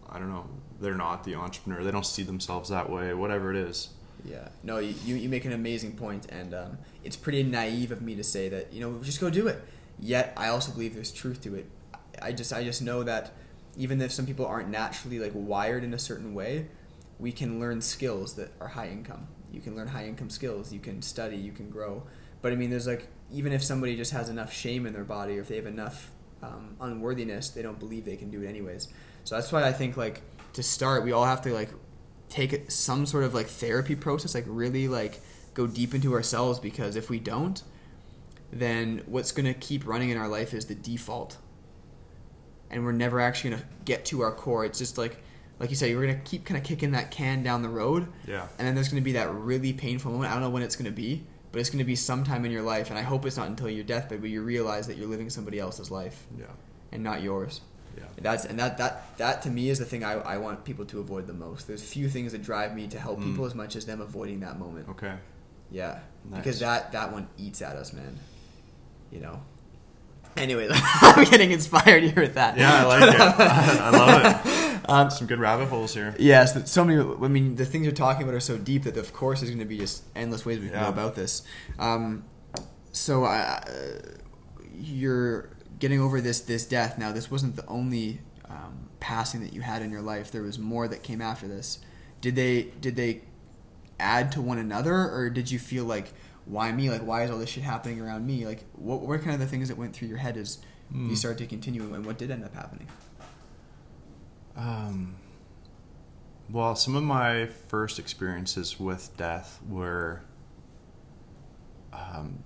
I don't know, they're not the entrepreneur. They don't see themselves that way, whatever it is. Yeah. No, you, you you make an amazing point, and um, it's pretty naive of me to say that you know just go do it. Yet I also believe there's truth to it. I just I just know that even if some people aren't naturally like wired in a certain way, we can learn skills that are high income. You can learn high income skills. You can study. You can grow. But I mean, there's like even if somebody just has enough shame in their body, or if they have enough um, unworthiness, they don't believe they can do it anyways. So that's why I think like to start, we all have to like take some sort of like therapy process, like really like go deep into ourselves because if we don't, then what's going to keep running in our life is the default. And we're never actually going to get to our core. It's just like like you said, we're going to keep kind of kicking that can down the road. Yeah. And then there's going to be that really painful moment. I don't know when it's going to be, but it's going to be sometime in your life and I hope it's not until your deathbed but you realize that you're living somebody else's life Yeah. and not yours. Yeah. That's and that that that to me is the thing I, I want people to avoid the most. There's few things that drive me to help Mm. people as much as them avoiding that moment. Okay. Yeah, Nice. because that that one eats at us, man. You know. Anyway, I'm getting inspired here with that. Yeah, I like it. I love it. Um, Some good rabbit holes here. Yes, that so many. I mean, the things you're talking about are so deep that of course there's going to be just endless ways we can Yeah. go about this. Um, so uh, you're getting over this this death now. This wasn't the only um, passing that you had in your life. There was more that came after this. Did they did they add to one another, or did you feel like why me? Like why is all this shit happening around me? Like what were kind of the things that went through your head as you Hmm. started to continue, and what did end up happening? Um, well, some of my first experiences with death were, um,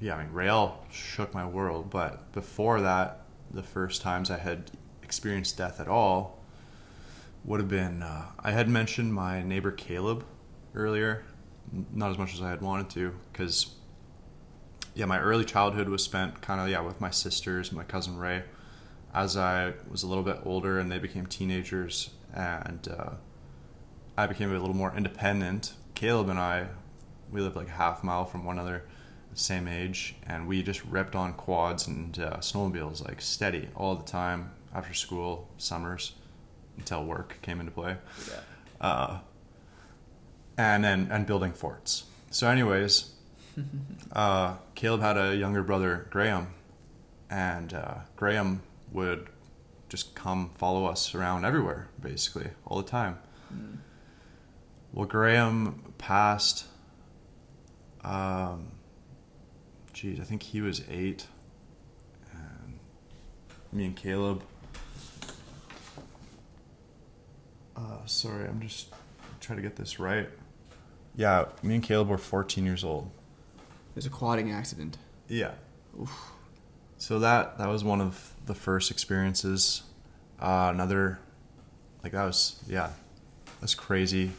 yeah, I mean, Rael shook my world, but before that, the first times I had experienced death at all would have been uh, I had mentioned my neighbor Caleb earlier, not as much as I had wanted to, because yeah, my early childhood was spent kind of yeah with my sisters, my cousin Ray as I was a little bit older and they became teenagers and uh, I became a little more independent, Caleb and I, we lived like a half mile from one another, same age, and we just ripped on quads and uh, snowmobiles like steady all the time after school, summers, until work came into play. Yeah. Uh, and then and building forts. So, anyways, uh, Caleb had a younger brother, Graham, and uh, Graham would just come follow us around everywhere, basically, all the time. Mm. Well, Graham passed. Um, geez, I think he was eight. And me and Caleb. Uh, sorry, I'm just trying to get this right. Yeah, me and Caleb were 14 years old. There's a quadding accident. Yeah. Oof. So that that was one of the first experiences. Uh, another, like that was yeah, that's crazy.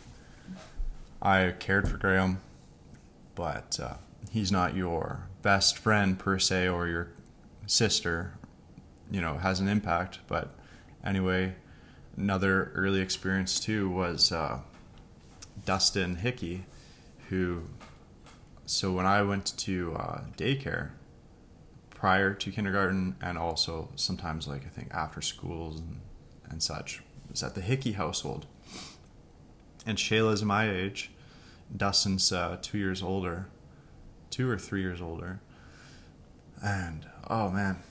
I cared for Graham, but uh, he's not your best friend per se or your sister. You know, has an impact. But anyway, another early experience too was uh, Dustin Hickey, who. So when I went to uh, daycare, prior to kindergarten and also sometimes like I think after schools and, and such was at the Hickey household. And Shayla's my age, Dustin's uh, two years older, two or three years older, and oh man,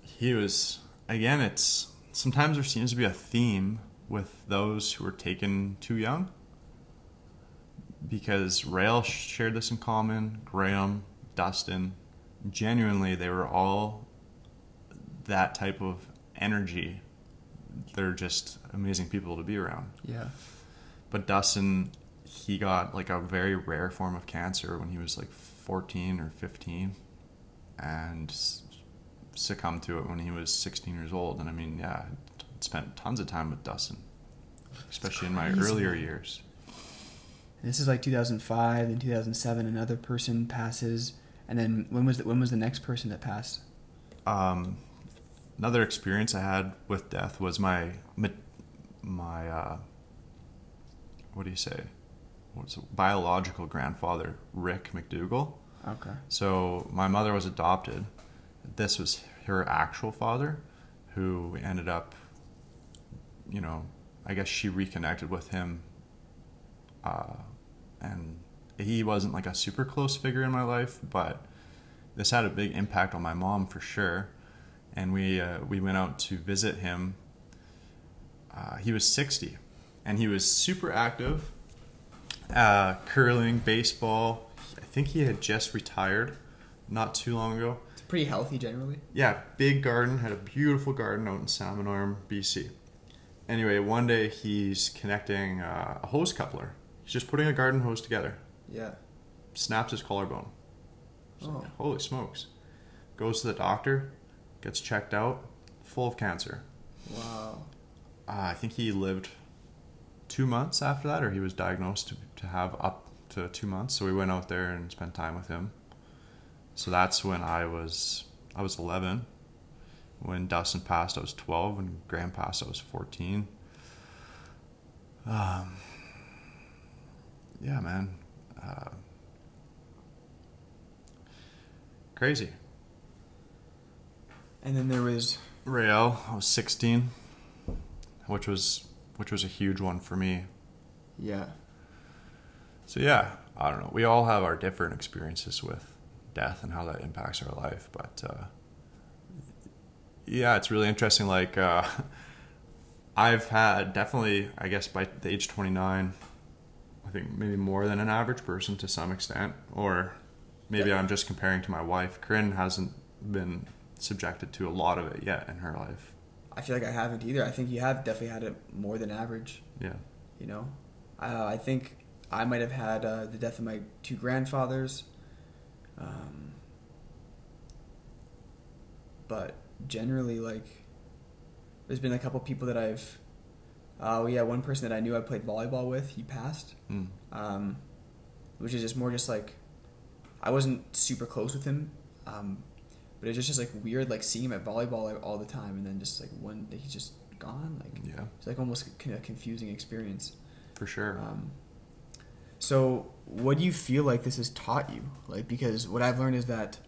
he was again. It's sometimes there seems to be a theme with those who are taken too young. Because Rael shared this in common, Graham, Dustin, genuinely they were all that type of energy. They're just amazing people to be around. Yeah. but dustin he got like a very rare form of cancer when he was like 14 or 15 and succumbed to it when he was 16 years old. And i mean yeah I spent tons of time with dustin especially in my earlier years This is like 2005 and 2007. Another person passes, and then when was the, when was the next person that passed? um, another experience I had with death was my my, my uh, what do you say? What's biological grandfather, Rick McDougal. Okay. So my mother was adopted. This was her actual father, who ended up, you know, I guess she reconnected with him, uh, and he wasn't like a super close figure in my life, but this had a big impact on my mom for sure. And we uh, we went out to visit him. Uh, he was sixty, and he was super active. Uh, curling, baseball. I think he had just retired, not too long ago. It's pretty healthy generally. Yeah, big garden, had a beautiful garden out in Salmon Arm, BC. Anyway, one day he's connecting uh, a hose coupler. He's just putting a garden hose together. Yeah. Snaps his collarbone. Like, Oh. holy smokes. Goes to the doctor, gets checked out, full of cancer. Wow. Uh, I think he lived two months after that, or he was diagnosed to, to have up to two months. So we went out there and spent time with him. So that's when I was I was 11. When Dustin passed, I was 12. When Graham passed, I was 14. Um, yeah, man. Uh, crazy. And then there was Rael, I was 16, which was which was a huge one for me. yeah. So yeah, I don't know. We all have our different experiences with death and how that impacts our life, but uh, yeah, it's really interesting. Like uh, I've had definitely, I guess, by the age twenty nine, I think maybe more than an average person to some extent, or maybe Yeah. I'm just comparing to my wife. Corinne hasn't been subjected to a lot of it yet in her life. I feel like I haven't either. I think you have definitely had it more than average. Yeah. You know, uh, I think I might have had uh, the death of my two grandfathers, um, but generally, like, there's been a couple people that I've. Oh yeah, one person that I knew I played volleyball with, he passed, Mm. um, which is just more just like I wasn't super close with him, um, but it's just just like weird, like seeing him at volleyball like, all the time, and then just like one day he's just gone, like Yeah, it's like almost a, a confusing experience. for sure. Um, so, what do you feel like this has taught you? Like, because what I've learned is that,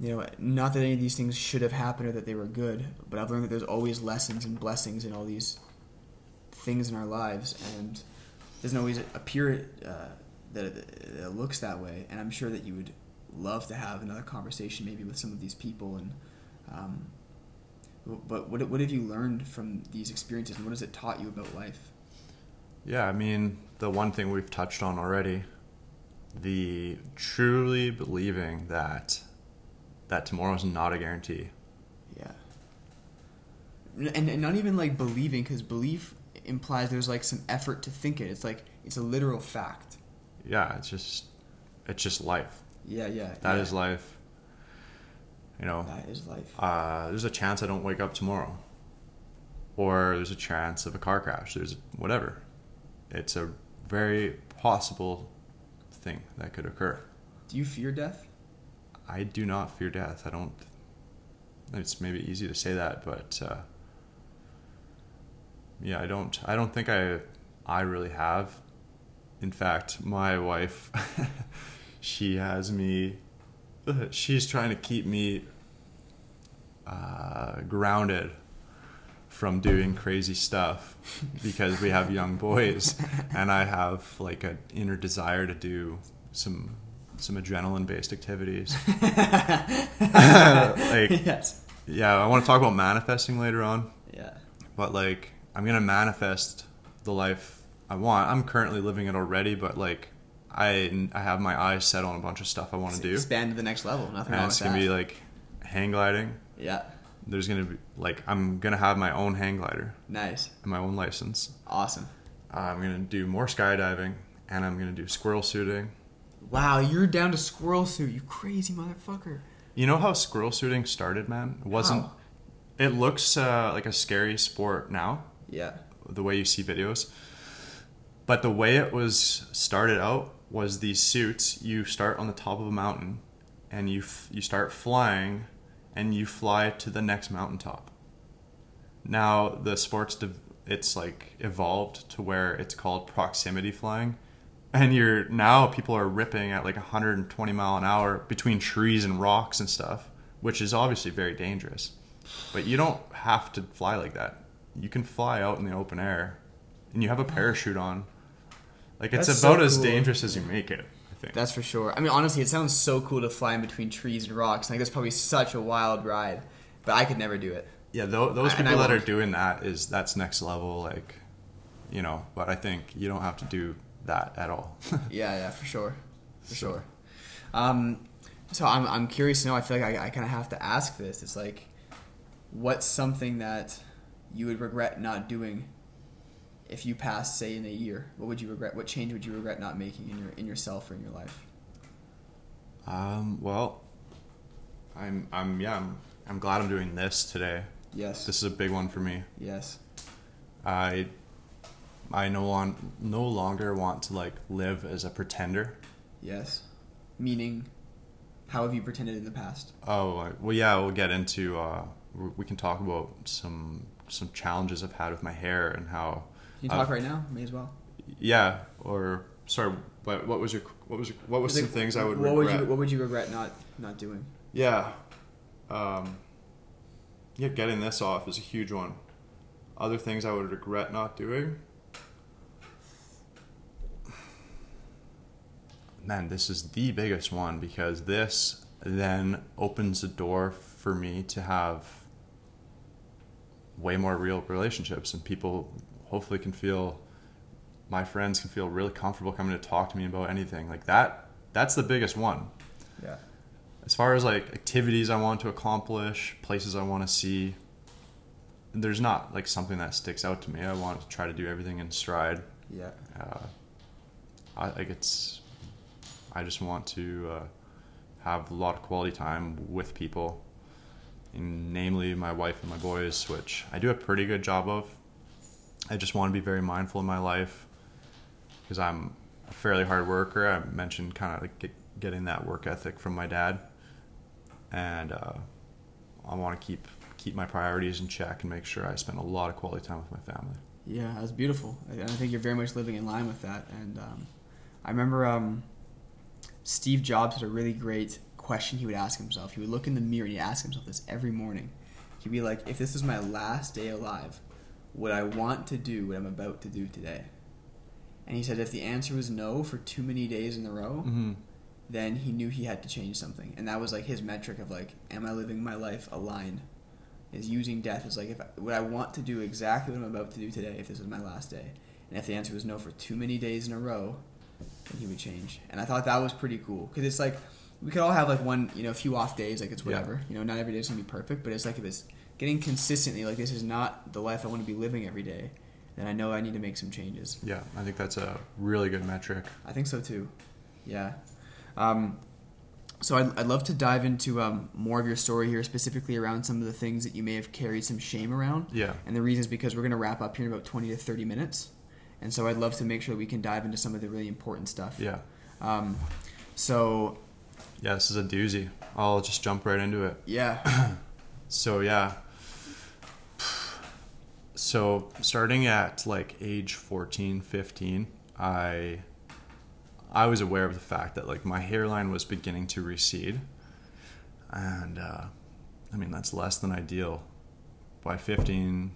you know, not that any of these things should have happened or that they were good, but I've learned that there's always lessons and blessings in all these things in our lives, and doesn't always appear uh, that it, it looks that way. And I'm sure that you would love to have another conversation, maybe with some of these people, and. Um, but what, what have you learned from these experiences, and what has it taught you about life? Yeah, I mean, the one thing we've touched on already, the truly believing that that tomorrow is not a guarantee. Yeah. And, and not even like believing, because belief implies there's like some effort to think it. It's like it's a literal fact. Yeah, it's just it's just life. Yeah, yeah. That yeah. is life. You know, That is life. uh, there's a chance I don't wake up tomorrow, or there's a chance of a car crash. There's whatever. It's a very possible thing that could occur. Do you fear death? I do not fear death. I don't. It's maybe easy to say that, but uh, yeah, I don't. I don't think I. I really have. In fact, my wife, she has me. She's trying to keep me uh, grounded from doing crazy stuff because we have young boys, and I have like an inner desire to do some some adrenaline based activities. like yes. yeah, I want to talk about manifesting later on, Yeah. but like I'm gonna manifest the life I want. I'm currently living it already, but like I I have my eyes set on a bunch of stuff I want to do, Expand to the next level. Nothing and it's gonna that. be like hang gliding. yeah. There's gonna be like I'm gonna have my own hang glider Nice. and my own license. Awesome. I'm gonna do more skydiving, and I'm gonna do squirrel suiting. Wow, you're down to squirrel suit. You crazy motherfucker. You know how squirrel suiting started, man? It wasn't. How? It looks uh, like a scary sport now, Yeah. the way you see videos. But the way it was started out was these suits. You start on the top of a mountain, and you f- you start flying, and you fly to the next mountaintop. Now the sports div- it's like evolved to where it's called proximity flying, and you're now people are ripping at like 120 mile an hour between trees and rocks and stuff, which is obviously very dangerous. But you don't have to fly like that. You can fly out in the open air, and you have a parachute on. Like it's That's so about as cool. dangerous as you make it. I think. That's for sure. I mean, honestly, it sounds so cool to fly in between trees and rocks. Like that's probably such a wild ride, but I could never do it. Yeah, tho- those And I people that are won't. doing that is that's next level, like, you know. But I think you don't have to do that at all. Yeah, yeah, for sure, for So- sure. Um, so I'm I'm curious to know. I feel like I, I kind of have to ask this. It's like, what's something that you would regret not doing if you passed, say, in a year? What would you regret? What change would you regret not making in your in yourself or in your life? um, well, I'm, I'm, yeah, I'm, I'm glad I'm doing this today. Yes. This is a big one for me. yes. I, I no long, no longer want to like live as a pretender. Yes. Meaning, how have you pretended in the past? Oh, well, yeah, we'll get into. Uh, we we can talk about some some challenges I've had with my hair and how. Can you talk Uh, right now? May as well. Yeah, or sorry, what what was your what was your, what was some Like, things I would What regret? would you What would you regret not not doing? Yeah. Um, yeah, getting this off is a huge one. Other things I would regret not doing. Man, this is the biggest one because this then opens the door for me to have way more real relationships and people hopefully can feel my friends can feel really comfortable coming to talk to me about anything like that that's the biggest one Yeah. as far as like activities I want to accomplish, places I want to see, there's not like something that sticks out to me. I want to try to do everything in stride. Yeah. Uh, I like it's. I just want to uh, have a lot of quality time with people, namely my wife and my boys, which I do a pretty good job of. I just want to be very mindful in my life because I'm a fairly hard worker. I mentioned kind of like get, getting that work ethic from my dad, and uh, I want to keep keep my priorities in check and make sure I spend a lot of quality time with my family. Yeah, that's beautiful. And I think you're very much living in line with that. And um, I remember um, Steve Jobs had a really great question he would ask himself. He would look in the mirror and he'd ask himself this every morning. He'd be like, if this is my last day alive, would I want to do what I'm about to do today? And he said if the answer was no for too many days in a row, Mm-hmm. then he knew he had to change something. And that was like his metric of like, am I living my life aligned? Is using death as like, if would I want to do exactly what I'm about to do today if this was my last day? And if the answer was no for too many days in a row, then he would change. And I thought that was pretty cool because it's like we could all have like one, you know, a few off days, like it's Yeah. whatever. You know, not every day is gonna be perfect, but it's like if it's getting consistently like this is not the life I want to be living every day, then I know I need to make some changes. Yeah, I think that's a really good metric. I think so too. Yeah. Um, so I'd, I'd love to dive into um, more of your story here, specifically around some of the things that you may have carried some shame around. Yeah. And the reason is because we're going to wrap up here in about 20 to 30 minutes. And so I'd love to make sure we can dive into some of the really important stuff. Yeah. Um, so, Yeah, this is a doozy. I'll just jump right into it. yeah. So yeah. So starting at like age 14, 15, I I was aware of the fact that like my hairline was beginning to recede. And uh, I mean that's less than ideal. By 15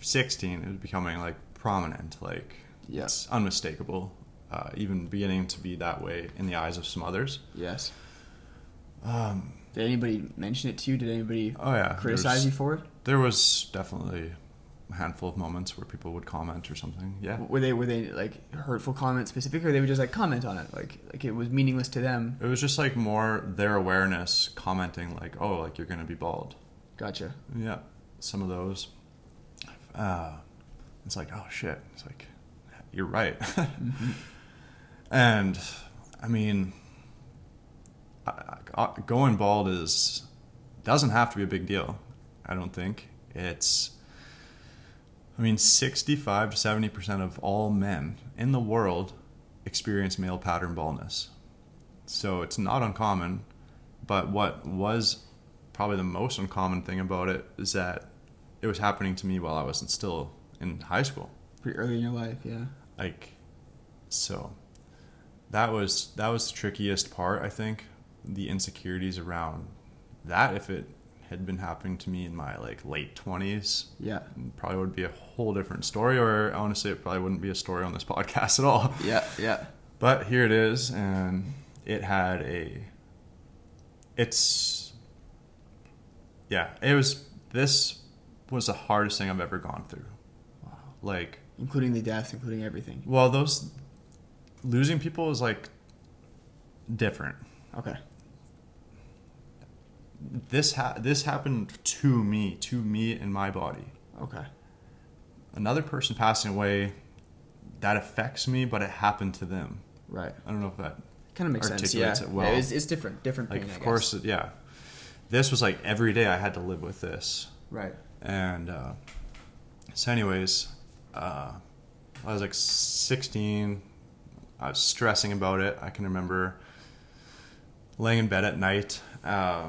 16 it was becoming like prominent like Yeah. it's unmistakable. Uh, even beginning to be that way in the eyes of some others. yes. Um, Did anybody mention it to you? Did anybody oh yeah, criticize you for it? There was definitely a handful of moments where people would comment or something. Yeah. Were they were they like hurtful comments specific, or they would just like comment on it, like like it was meaningless to them? It was just like more their awareness commenting like, "Oh, like you're to be bald." Gotcha. Yeah. Some of those uh it's like, "Oh shit." It's like you're right. Mm-hmm. and I mean I- I- going bald is doesn't have to be a big deal. I don't think. It's I mean 65 to 70% of all men in the world experience male pattern baldness. So it's not uncommon, but what was probably the most uncommon thing about it is that it was happening to me while I wasn't still in high school. Pretty early in your life, yeah. Like, so that was that was the trickiest part. I think the insecurities around that. If it had been happening to me in my like late twenties, Yeah. probably would be a whole different story. Or honestly, it probably wouldn't be a story on this podcast at all. Yeah, yeah. But here it is, and it had a. It's. Yeah, it was. This was the hardest thing I've ever gone through. Like, Including the death, including everything. well, those. Losing people is like. different. Okay. This ha- this happened to me, to me in my body. Okay. Another person passing away, that affects me, but it happened to them. Right. I don't know if that Kind of makes sense. Yeah. It well. Yeah, it's, it's different. Different pain. like of course yeah this was like every day i had to live with this Right. and uh, so anyways uh, i was like 16 i was stressing about it i can remember laying in bed at night uh,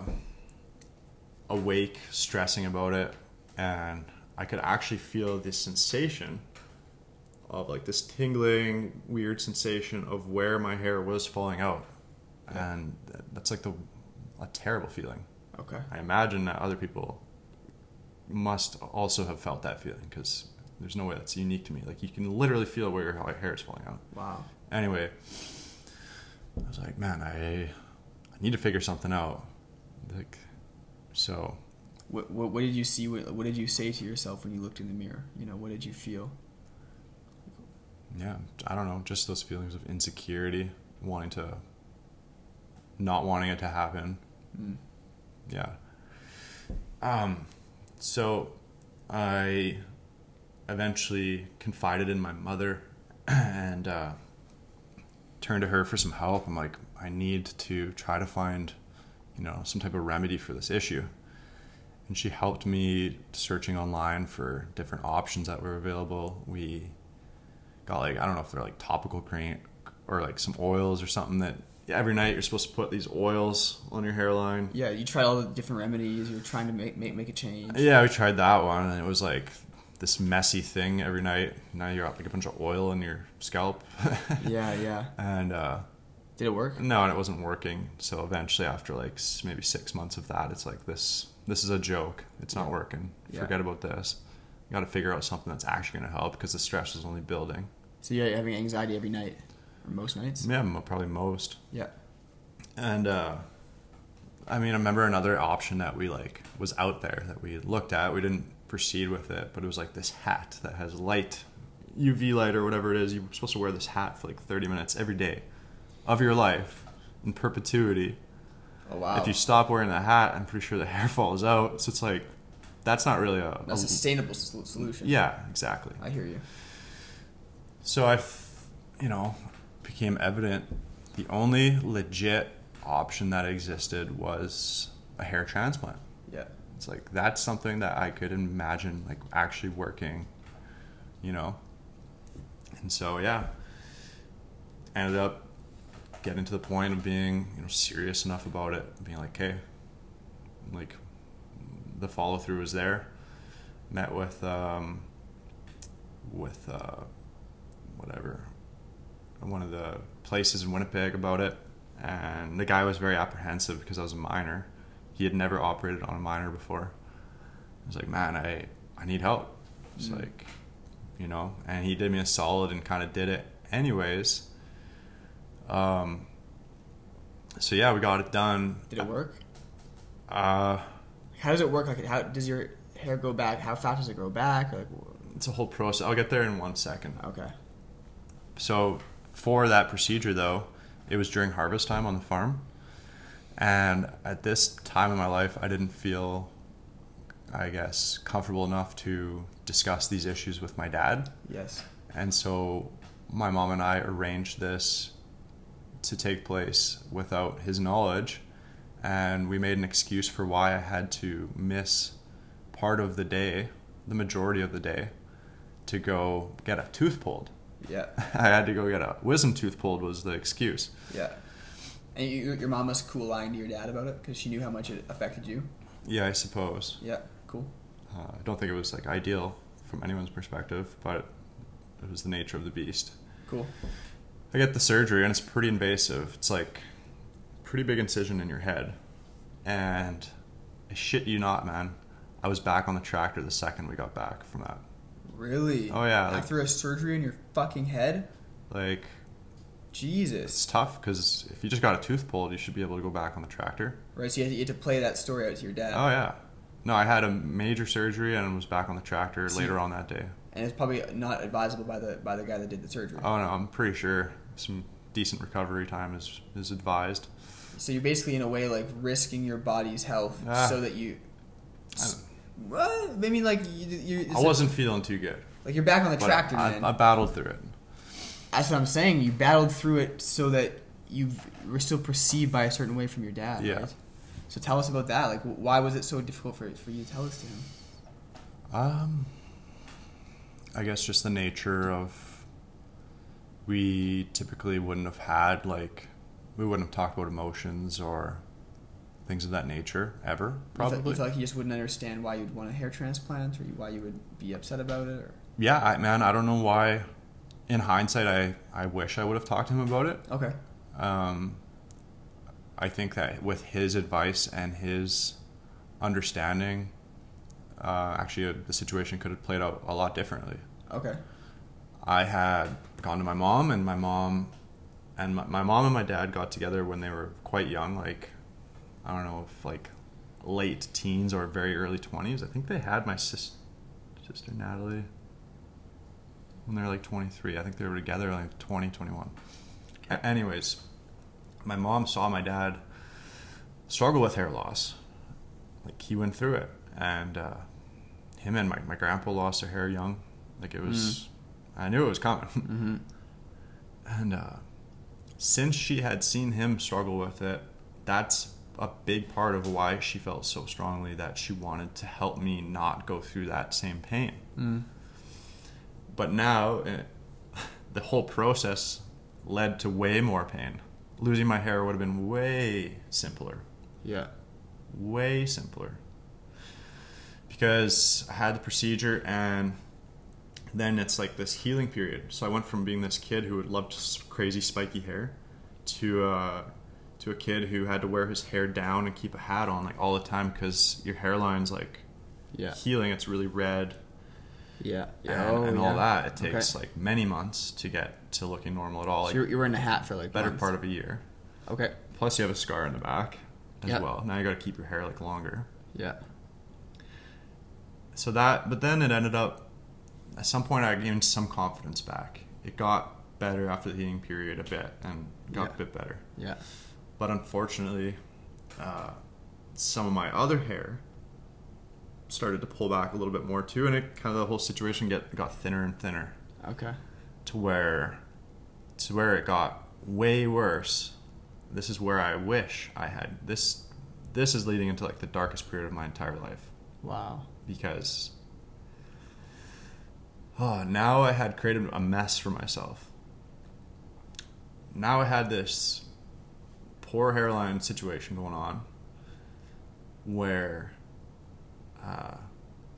awake stressing about it and i could actually feel this sensation of like this tingling weird sensation of where my hair was falling out Yeah. and that's like the a terrible feeling Okay. I imagine that other people must also have felt that feeling because there's no way that's unique to me. Like you can literally feel where your hair is falling out. Wow. Anyway, I was like, man, I I need to figure something out. Like, so What, what, what did you see? What, what did you say to yourself when you looked in the mirror? You know, what did you feel? yeah, I don't know, just those feelings of insecurity, wanting to, not wanting it to happen. Mm. yeah um so i eventually confided in my mother and uh turned to her for some help i'm like i need to try to find you know some type of remedy for this issue and she helped me searching online for different options that were available we got like i don't know if they're like topical cream or like some oils or something that every night you're supposed to put these oils on your hairline Yeah, you tried all the different remedies. You're trying to make make, make a change. Yeah, we tried that one, and it was like this messy thing every night. Now you got like a bunch of oil in your scalp, Yeah, yeah. and uh, Did it work? no, and it wasn't working. So eventually, after like maybe six months of that, it's like this. This is a joke. It's not Yeah. working. Yeah. Forget about this. You got to figure out something that's actually going to help because the stress is only building. So you're having anxiety every night, or most nights. Yeah, probably most. Yeah. And uh, I mean, I remember another option that we like was out there that we looked at. We didn't proceed with it, but it was like this hat that has light, UV light or whatever it is. You're supposed to wear this hat for like 30 minutes every day of your life in perpetuity. Oh wow. If you stop wearing the hat, I'm pretty sure the hair falls out. So it's like that's not really a, a sustainable solution. yeah, exactly. I hear you. So I, you know, became evident the only legit option that existed was a hair transplant. Yeah. It's like that's something that I could imagine like actually working, you know. And so yeah, ended up getting to the point of being you know serious enough about it, being like, okay, like the follow through was there. Met with um, with uh, whatever one of the places in Winnipeg about it, and the guy was very apprehensive because I was a minor. He had never operated on a minor before. I was like, man, I I need help. It's Mm. like, you know, and he did me a solid and kind of did it anyways. Um. So yeah, we got it done. Did it work? Uh, How does it work? Like, how does your hair go back? How fast does it grow back? Like, it's a whole process. I'll get there in one second. okay. So for that procedure though, it was during harvest time on the farm. And at this time in my life, I didn't feel I guess comfortable enough to discuss these issues with my dad. Yes. And so my mom and I arranged this to take place without his knowledge. And we made an excuse for why I had to miss part of the day, the majority of the day, to go get a tooth pulled. Yeah. I had to go get a wisdom tooth pulled was the excuse. Yeah. And you, your mom was cool lying to your dad about it because she knew how much it affected you. Yeah, I suppose. Yeah, cool. Uh, I don't think it was like ideal from anyone's perspective, but it was the nature of the beast. Cool. I get the surgery and it's pretty invasive. It's like pretty big incision in your head. And I shit you not, man. I was back on the tractor the second we got back from that. Really? Oh, yeah, like- After a surgery in your fucking head? Like it's Jesus. tough because if you just got a tooth pulled, you should be able to go back on the tractor. Right, so you had, to, you had to play that story out to your dad. Oh yeah. No, I had a major surgery and was back on the tractor So later you- on that day. And it's probably not advisable by the by the guy that did the surgery. Oh no, I'm pretty sure some decent recovery time is is advised. So you're basically in a way like risking your body's health Ah. so that you. I, Well, I mean, like you, you I wasn't feeling too good. like you're back on the but tractor, I, man. I battled through it. That's what I'm saying. You battled through it so that you were still perceived by a certain way from your dad. Yeah. Right? So tell us about that. Like, why was it so difficult for for you to tell this to him? Um, I guess just the nature of we typically wouldn't have had like we wouldn't have talked about emotions or things of that nature ever. You felt- Probably. you felt like you just wouldn't understand why you'd want a hair transplant or why you would be upset about it. Or yeah, I, man, I don't know why. In hindsight, I I wish I would have talked to him about it. okay, Um, I think that with his advice and his understanding, uh, actually, uh, the situation could have played out a lot differently. okay, I had gone to my mom, and my mom and my, my mom and my dad got together when they were quite young, like I don't know if like late teens or very early twenties. I think they had my sis- sister Natalie when they were like 23. I think they were together like 20, 21. A- anyways, my mom saw my dad struggle with hair loss. Like he went through it, and uh, him and my, my grandpa lost their hair young. Like it was, I knew it was coming. mm-hmm. And uh, since she had seen him struggle with it, that's a big part of why she felt so strongly that she wanted to help me not go through that same pain. mm. But now, eh, the whole process led to way more pain. Losing my hair would have been way simpler. yeah, Way simpler. Because I had the procedure and then it's like this healing period. So I went from being this kid who would love crazy spiky hair to uh, to a kid who had to wear his hair down and keep a hat on like all the time because your hairline's like yeah, healing. It's really red yeah, and, Oh, and all that. It takes Okay. like many months to get to looking normal at all. So Like you're, you're wearing a hat for like better months. part of a year. Okay. Plus you have a scar in the back as Yeah. well. Now you got to keep your hair like longer. Yeah. so that but then it ended up at some point i gained some confidence back it got better after the healing period a bit and got Yeah. a bit better Yeah. but unfortunately uh, some of my other hair started to pull back a little bit more too and it kind of the whole situation get got thinner and thinner Okay. to where to where it got way worse this is where i wish i had this this is leading into like the darkest period of my entire life Wow. because oh, now I had created a mess for myself. Now I had this poor hairline situation going on where uh,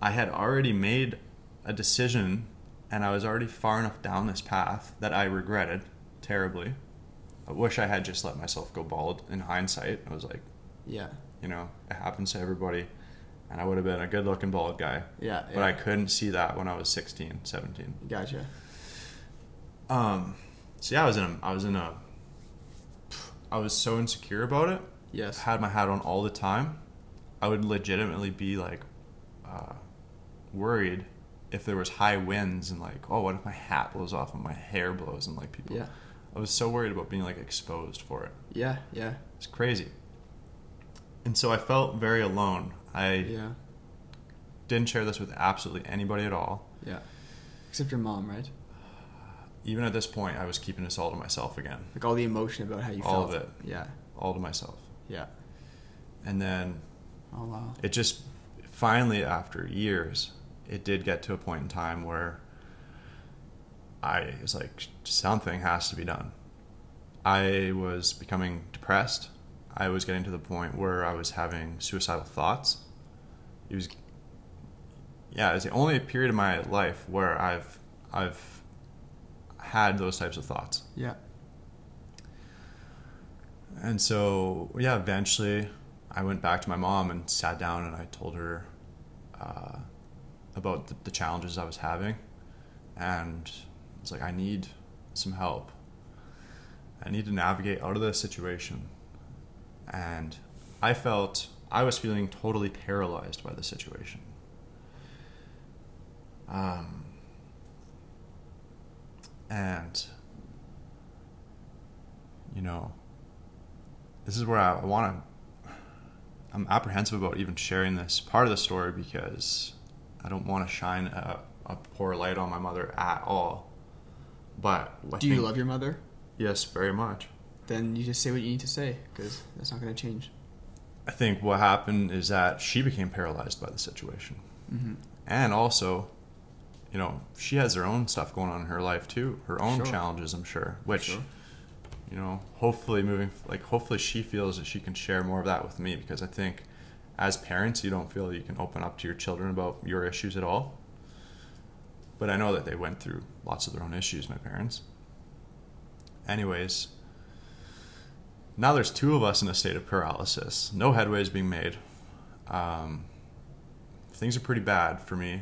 I had already made a decision and I was already far enough down this path that I regretted terribly. I wish I had just let myself go bald in hindsight. I was like, Yeah. you know, it happens to everybody. And I would have been a good looking bald guy. Yeah. But I couldn't see that when I was 16, 17. Gotcha. Um, so yeah, I was in a, I was in a, I was so insecure about it. Yes. Had my hat on all the time. I would legitimately be like, uh, worried if there was high winds and like, oh, what if my hat blows off and my hair blows and like people. Yeah. I was so worried about being like exposed for it. Yeah. Yeah. It's crazy. And so I felt very alone. I Yeah. didn't share this with absolutely anybody at all. Yeah. Except your mom, right? Even at this point, I was keeping this all to myself again, Like all the emotion about how you All felt. of it. Yeah. all to myself. Yeah. And then Oh wow. it just finally, after years, it did get to a point in time where I was like, something has to be done. I was becoming depressed. I was getting to the point where I was having suicidal thoughts. it was yeah, it's the only period of my life where I've I've had those types of thoughts. Yeah. And so yeah, eventually I went back to my mom and sat down and I told her uh, about the, the challenges I was having, and I was like, I need some help. I need to navigate out of this situation, and I felt I was feeling totally paralyzed by the situation. Um, and you know, this is where I want to. I'm apprehensive about even sharing this part of the story because I don't want to shine a, a poor light on my mother at all. But I Do you think- love your mother? Yes, very much. Then you just say what you need to say because that's not going to change. I think what happened is that she became paralyzed by the situation. Mm-hmm. And also, you know, she has her own stuff going on in her life too, her own Sure. challenges, I'm sure, which, Sure. You know, hopefully moving, like, hopefully she feels that she can share more of that with me because I think as parents, you don't feel you can open up to your children about your issues at all. But I know that they went through lots of their own issues, my parents. Anyways, now there's two of us in a state of paralysis. No headway is being made. Um, things are pretty bad for me.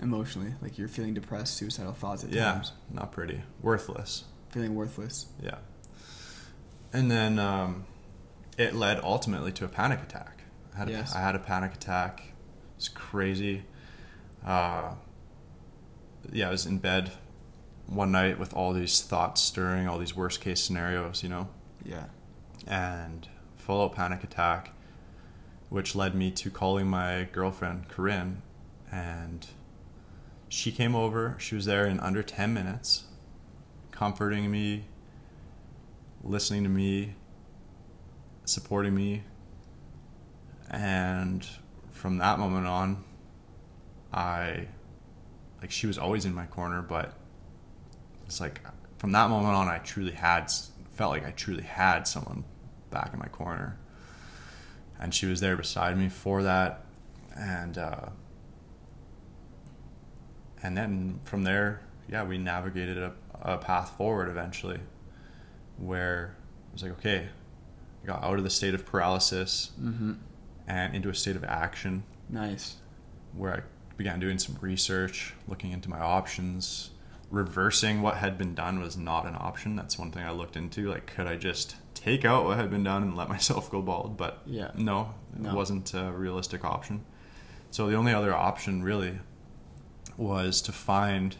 Emotionally, like you're feeling depressed, suicidal thoughts at Yeah, times, not pretty. Worthless. Feeling worthless. Yeah. And then um, it led ultimately to a panic attack. I had, Yes. a, I had a panic attack. It's crazy. Uh, yeah, I was in bed one night with all these thoughts stirring, all these worst case scenarios, you know, Yeah. and full out panic attack, which led me to calling my girlfriend, Corinne, and she came over. She was there in under 10 minutes, comforting me, listening to me, supporting me. And from that moment on, I, like, she was always in my corner, but it's like from that moment on, I truly had, felt like I truly had someone back in my corner. And she was there beside me for that. And, uh, and then from there, yeah, we navigated a, a path forward eventually where I was like, okay, I got out of the state of paralysis Mm-hmm. and into a state of action Nice. where I began doing some research, looking into my options. Reversing what had been done was not an option. That's one thing I looked into. Like, could I just take out what had been done and let myself go bald? But Yeah. no, it No. wasn't a realistic option. So the only other option really was to find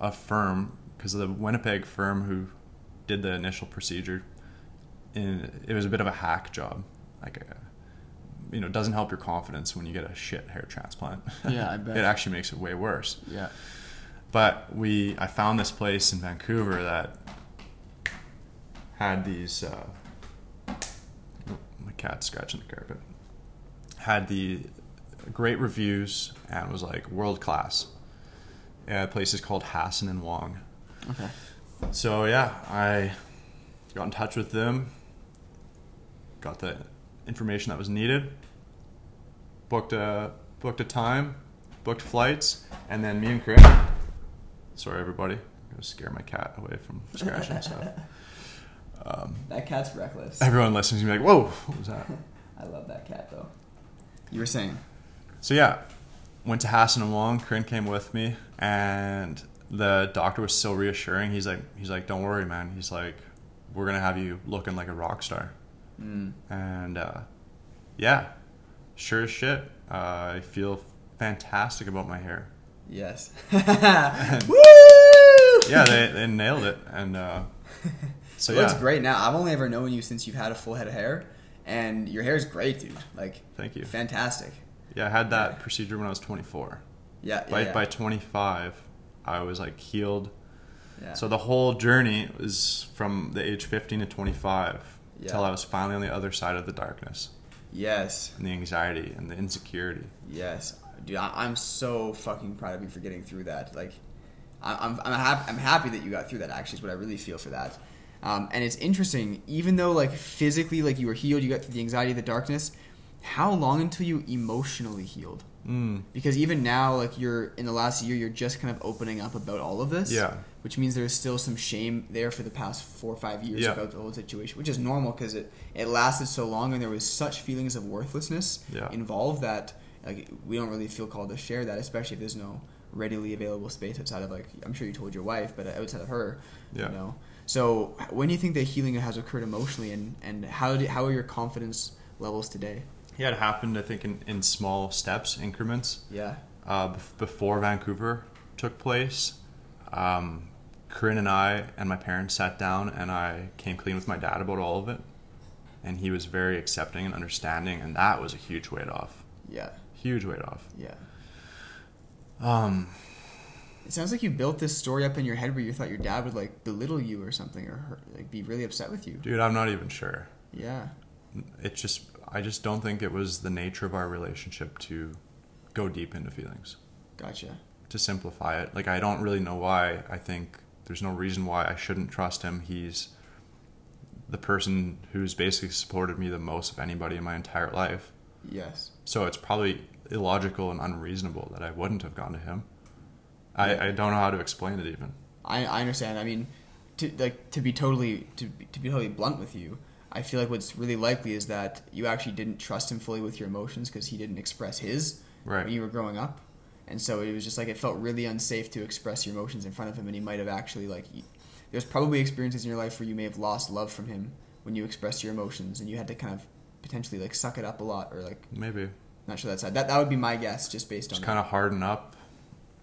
a firm because the Winnipeg firm who did the initial procedure, in, it was a bit of a hack job. Like, a, you know, it doesn't help your confidence when you get a shit hair transplant. Yeah, I bet. it actually makes it way worse. Yeah. But we, I found this place in Vancouver that had these. Uh, oh, my cat's scratching the carpet. Had the great reviews and was like world class. Yeah, place is called Hasson and Wong. Okay. So yeah, I got in touch with them, got the information that was needed, booked a booked a time, booked flights, and then me and Corinne. Sorry, everybody. I'm gonna scare my cat away from scratching stuff. Um, That cat's reckless. everyone listening to me like, "Whoa, what was that?" I love that cat though. You were saying. So yeah, went to Hasson and Wong. Corinne came with me, and the doctor was so reassuring. He's like, he's like, "Don't worry, man." He's like, "We're gonna have you looking like a rock star." Mm. And uh, yeah, sure as shit, uh, I feel fantastic about my hair. Yes. Woo! Woo! Yeah, they, they nailed it, and uh, so it yeah, looks great now. I've only ever known you since you've had a full head of hair, and your hair is great, dude. Like, Thank you. fantastic. Yeah, I had that procedure when I was 24. Yeah, yeah. By yeah. by 25, I was like healed. yeah. So the whole journey was from the age 15 to 25 Yeah. until I was finally on the other side of the darkness yes, and the anxiety and the insecurity. yes, dude. I, I'm so fucking proud of you for getting through that. Like, I, I'm I'm happy. I'm happy that you got through that. Actually, is what I really feel for that. Um, and it's interesting, even though like physically, like you were healed, you got through the anxiety, the darkness. how long until you emotionally healed? Mm. Because even now, like you're in the last year, you're just kind of opening up about all of this. Yeah. Which means there's still some shame there for the past four or five years Yeah. about the whole situation, which is normal because it, it lasted so long and there was such feelings of worthlessness Yeah. involved that like we don't really feel called to share that, especially if there's no readily available space outside of like I'm sure you told your wife, but outside of her, Yeah. you know. So when do you think that healing has occurred emotionally, and and how did, how are your confidence levels today? Yeah, it happened. I think in, in small steps, increments. Yeah. uh, bef- before Vancouver took place, um, Corinne and I and my parents sat down and I came clean with my dad about all of it. And he was very accepting and understanding, and that was a huge weight off. Yeah. Huge weight off. Yeah. Um, It sounds like you built this story up in your head where you thought your dad would like belittle you or something or hurt, like be really upset with you. dude, I'm not even sure. Yeah. It just, I just don't think it was the nature of our relationship to go deep into feelings. Gotcha. To simplify it, like I don't really know why. I think there's no reason why I shouldn't trust him. He's the person who's basically supported me the most of anybody in my entire life. Yes. So it's probably illogical and unreasonable that I wouldn't have gone to him. I, I don't know how to explain it even. I, I understand. I mean, to like to be totally to be, to be totally blunt with you, I feel like what's really likely is that you actually didn't trust him fully with your emotions because he didn't express his Right. when you were growing up, and so it was just like it felt really unsafe to express your emotions in front of him, and he might have actually like. There's probably experiences in your life where you may have lost love from him when you expressed your emotions, and you had to kind of potentially like suck it up a lot, or like Maybe. not sure that's that that would be my guess just based on Just that. kind of harden up.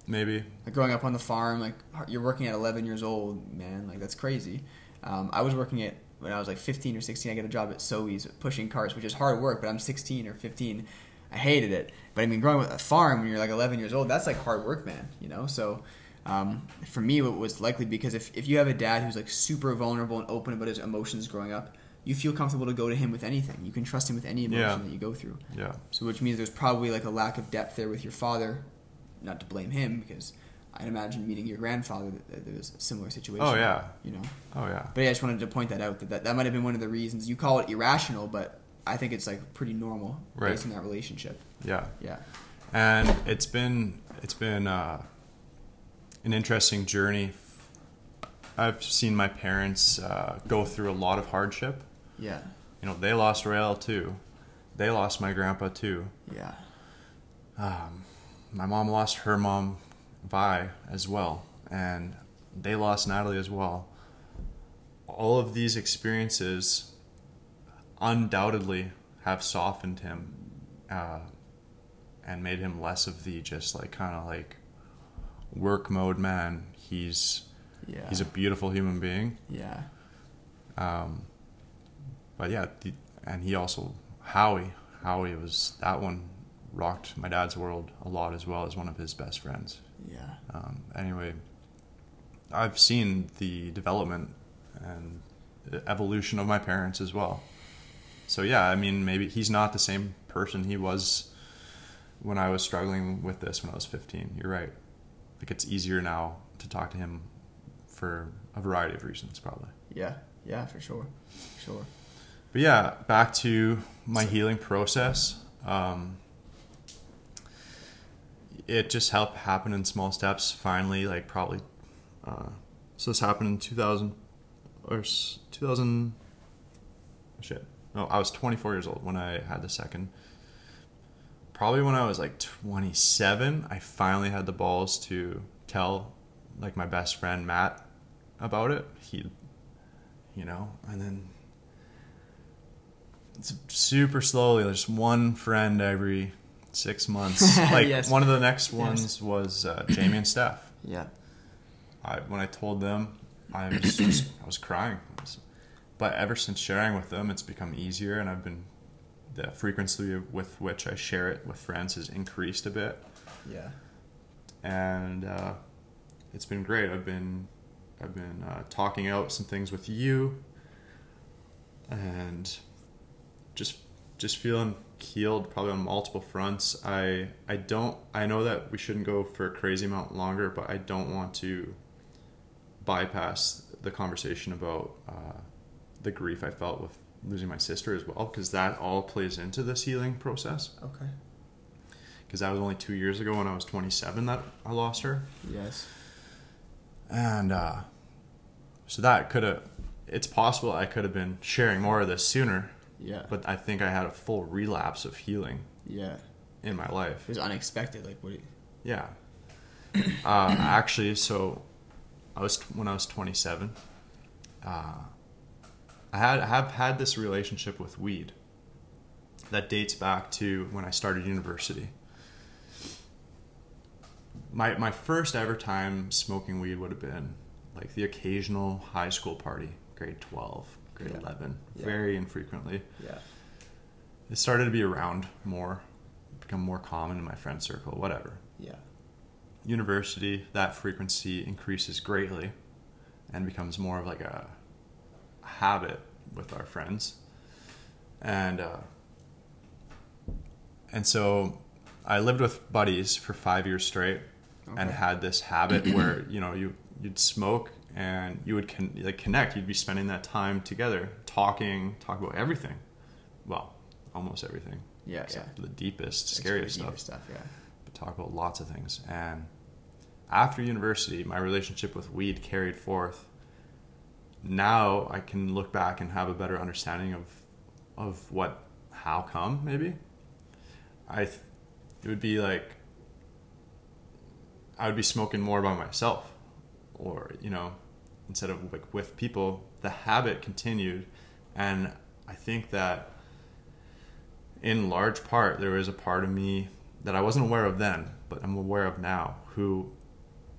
Maybe. like growing up on the farm, like you're working at 11 years old, man, like that's crazy. Um, I was working at when I was like 15 or 16. I got a job at Sobeys pushing carts, which is hard work, but I'm 16 or 15. I hated it, but I mean, growing up a farm when you're like 11 years old, that's like hard work, man. You know, so. Um, for me, it was likely because if, if you have a dad who's like super vulnerable and open about his emotions growing up, you feel comfortable to go to him with anything. You can trust him with any emotion Yeah. that you go through. Yeah. So which means there's probably like a lack of depth there with your father. Not to blame him because I'd imagine meeting your grandfather there was a similar situation. Oh, yeah. You know. Oh, yeah. But yeah, I just wanted to point that out that that, that might have been one of the reasons you call it irrational, but I think it's like pretty normal Right. based on that relationship. Yeah. Yeah. and it's been it's been uh, an interesting journey. I've seen my parents uh, go through a lot of hardship. Yeah. You know, they lost Rael too. They lost my grandpa too. Yeah. Um, my mom lost her mom, Vi, as well, and they lost Natalie as well. All of these experiences undoubtedly have softened him uh, and made him less of the just like kind of like work mode man. He's Yeah. he's a beautiful human being. yeah. Um, but yeah, the, and he also Howie. Howie was that one rocked my dad's world a lot as well as one of his best friends. Yeah. Um, anyway, I've seen the development and the evolution of my parents as well. So yeah, I mean, maybe he's not the same person he was when I was struggling with this when I was 15. You're right. Like it's easier now to talk to him for a variety of reasons, probably. Yeah. Yeah. For sure. For Sure. But yeah, back to my healing process. Um, it just helped happen in small steps. Finally, like probably, uh, so this happened in 2000 or 2000. Shit, no, I was 24 years old when I had the second. Probably when I was like 27, I finally had the balls to tell like my best friend Matt about it. He, you know, and then super slowly. There's one friend every six months. Like Yes. one of the next ones was uh, Jamie and Steph. Yeah. I, when I told them, I was just, I was crying. But ever since sharing with them, it's become easier, and I've been the frequency with which I share it with friends has increased a bit, Yeah. and uh, it's been great. I've been I've been uh, talking out some things with you, and just just feeling healed probably on multiple fronts. I I don't I know that we shouldn't go for a crazy amount longer, but I don't want to bypass the conversation about uh, the grief I felt with losing my sister as well, because that all plays into this healing process. Okay. Because that was only two years ago when I was 27 that I lost her. Yes. And uh, so that could have, it's possible I could have been sharing more of this sooner, Yeah. but I think I had a full relapse of healing yeah. in my life. It was unexpected. Like what? You, Yeah. Uh, actually, so I was when I was 27. Uh, I had I have had this relationship with weed that dates back to when I started university. My my first ever time smoking weed would have been like the occasional high school party, grade 12, grade Yeah. 11, Yeah. very infrequently. yeah. It started to be around more, become more common in my friend circle, whatever Yeah. university, that frequency increases greatly and becomes more of like a habit with our friends. And uh, and so I lived with buddies for five years straight and had this habit where you know you you'd smoke and you would con- like connect. You'd be spending that time together, talking, talk about everything. Well, almost everything. Yeah. except yeah. the deepest, scariest stuff stuff. Yeah. but talk about lots of things. And after university, my relationship with weed carried forth. Now I can look back and have a better understanding of of what how come maybe. I th- it would be like I would be smoking more by myself or you know instead of like with people the habit continued and I think that in large part there was a part of me that I wasn't aware of then, but I'm aware of now, who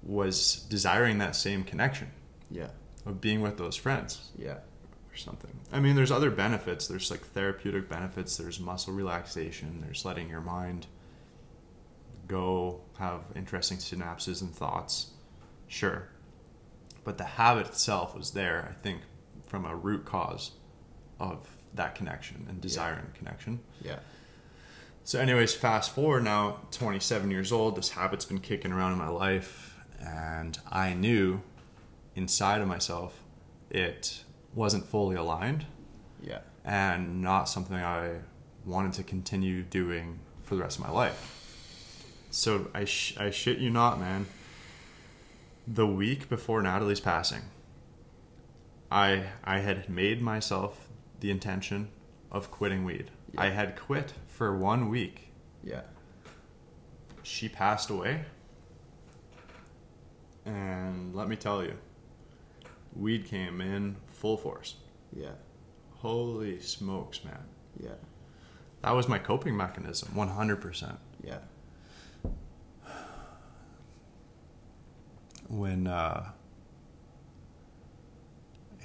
was desiring that same connection Yeah. of being with those friends Yeah. or something. I mean, there's other benefits. There's like therapeutic benefits. There's muscle relaxation. There's letting your mind go have interesting synapses and thoughts. Sure. But the habit itself was there, I think, from a root cause of that connection and desiring connection. Yeah. So, anyways, fast forward now, 27 years old. This habit's been kicking around in my life, and I knew inside of myself it wasn't fully aligned Yeah. and not something I wanted to continue doing for the rest of my life. So, I, sh- I shit you not, man. The week before Natalie's passing, I I had made myself the intention of quitting weed. Yeah. I had quit for one week. Yeah. She passed away. And let me tell you, weed came in full force. Yeah. Holy smokes, man. Yeah. That was my coping mechanism, 100%. Yeah. When, uh,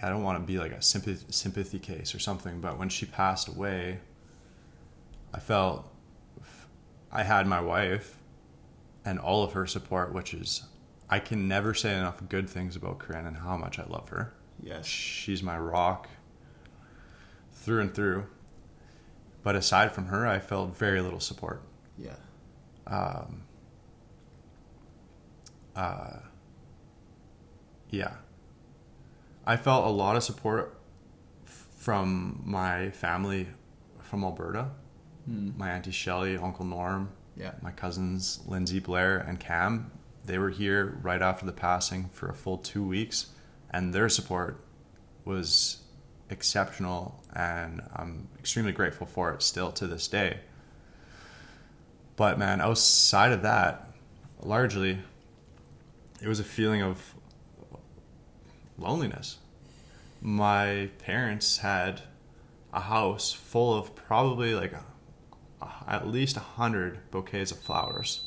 I don't want to be like a sympathy, sympathy case or something, but when she passed away, I felt I had my wife and all of her support, which is, I can never say enough good things about Corinne and how much I love her. Yes. She's my rock through and through. But aside from her, I felt very little support. Yeah. Um, uh, yeah. I felt a lot of support from my family from Alberta. Hmm. My auntie Shelley, Uncle Norm, Yeah. my cousins Lindsay, Blair, and Cam. They were here right after the passing for a full two weeks, and their support was exceptional, and I'm extremely grateful for it still to this day. But man, outside of that, largely, it was a feeling of loneliness. My parents had a house full of probably like a, a- at least a hundred bouquets of flowers.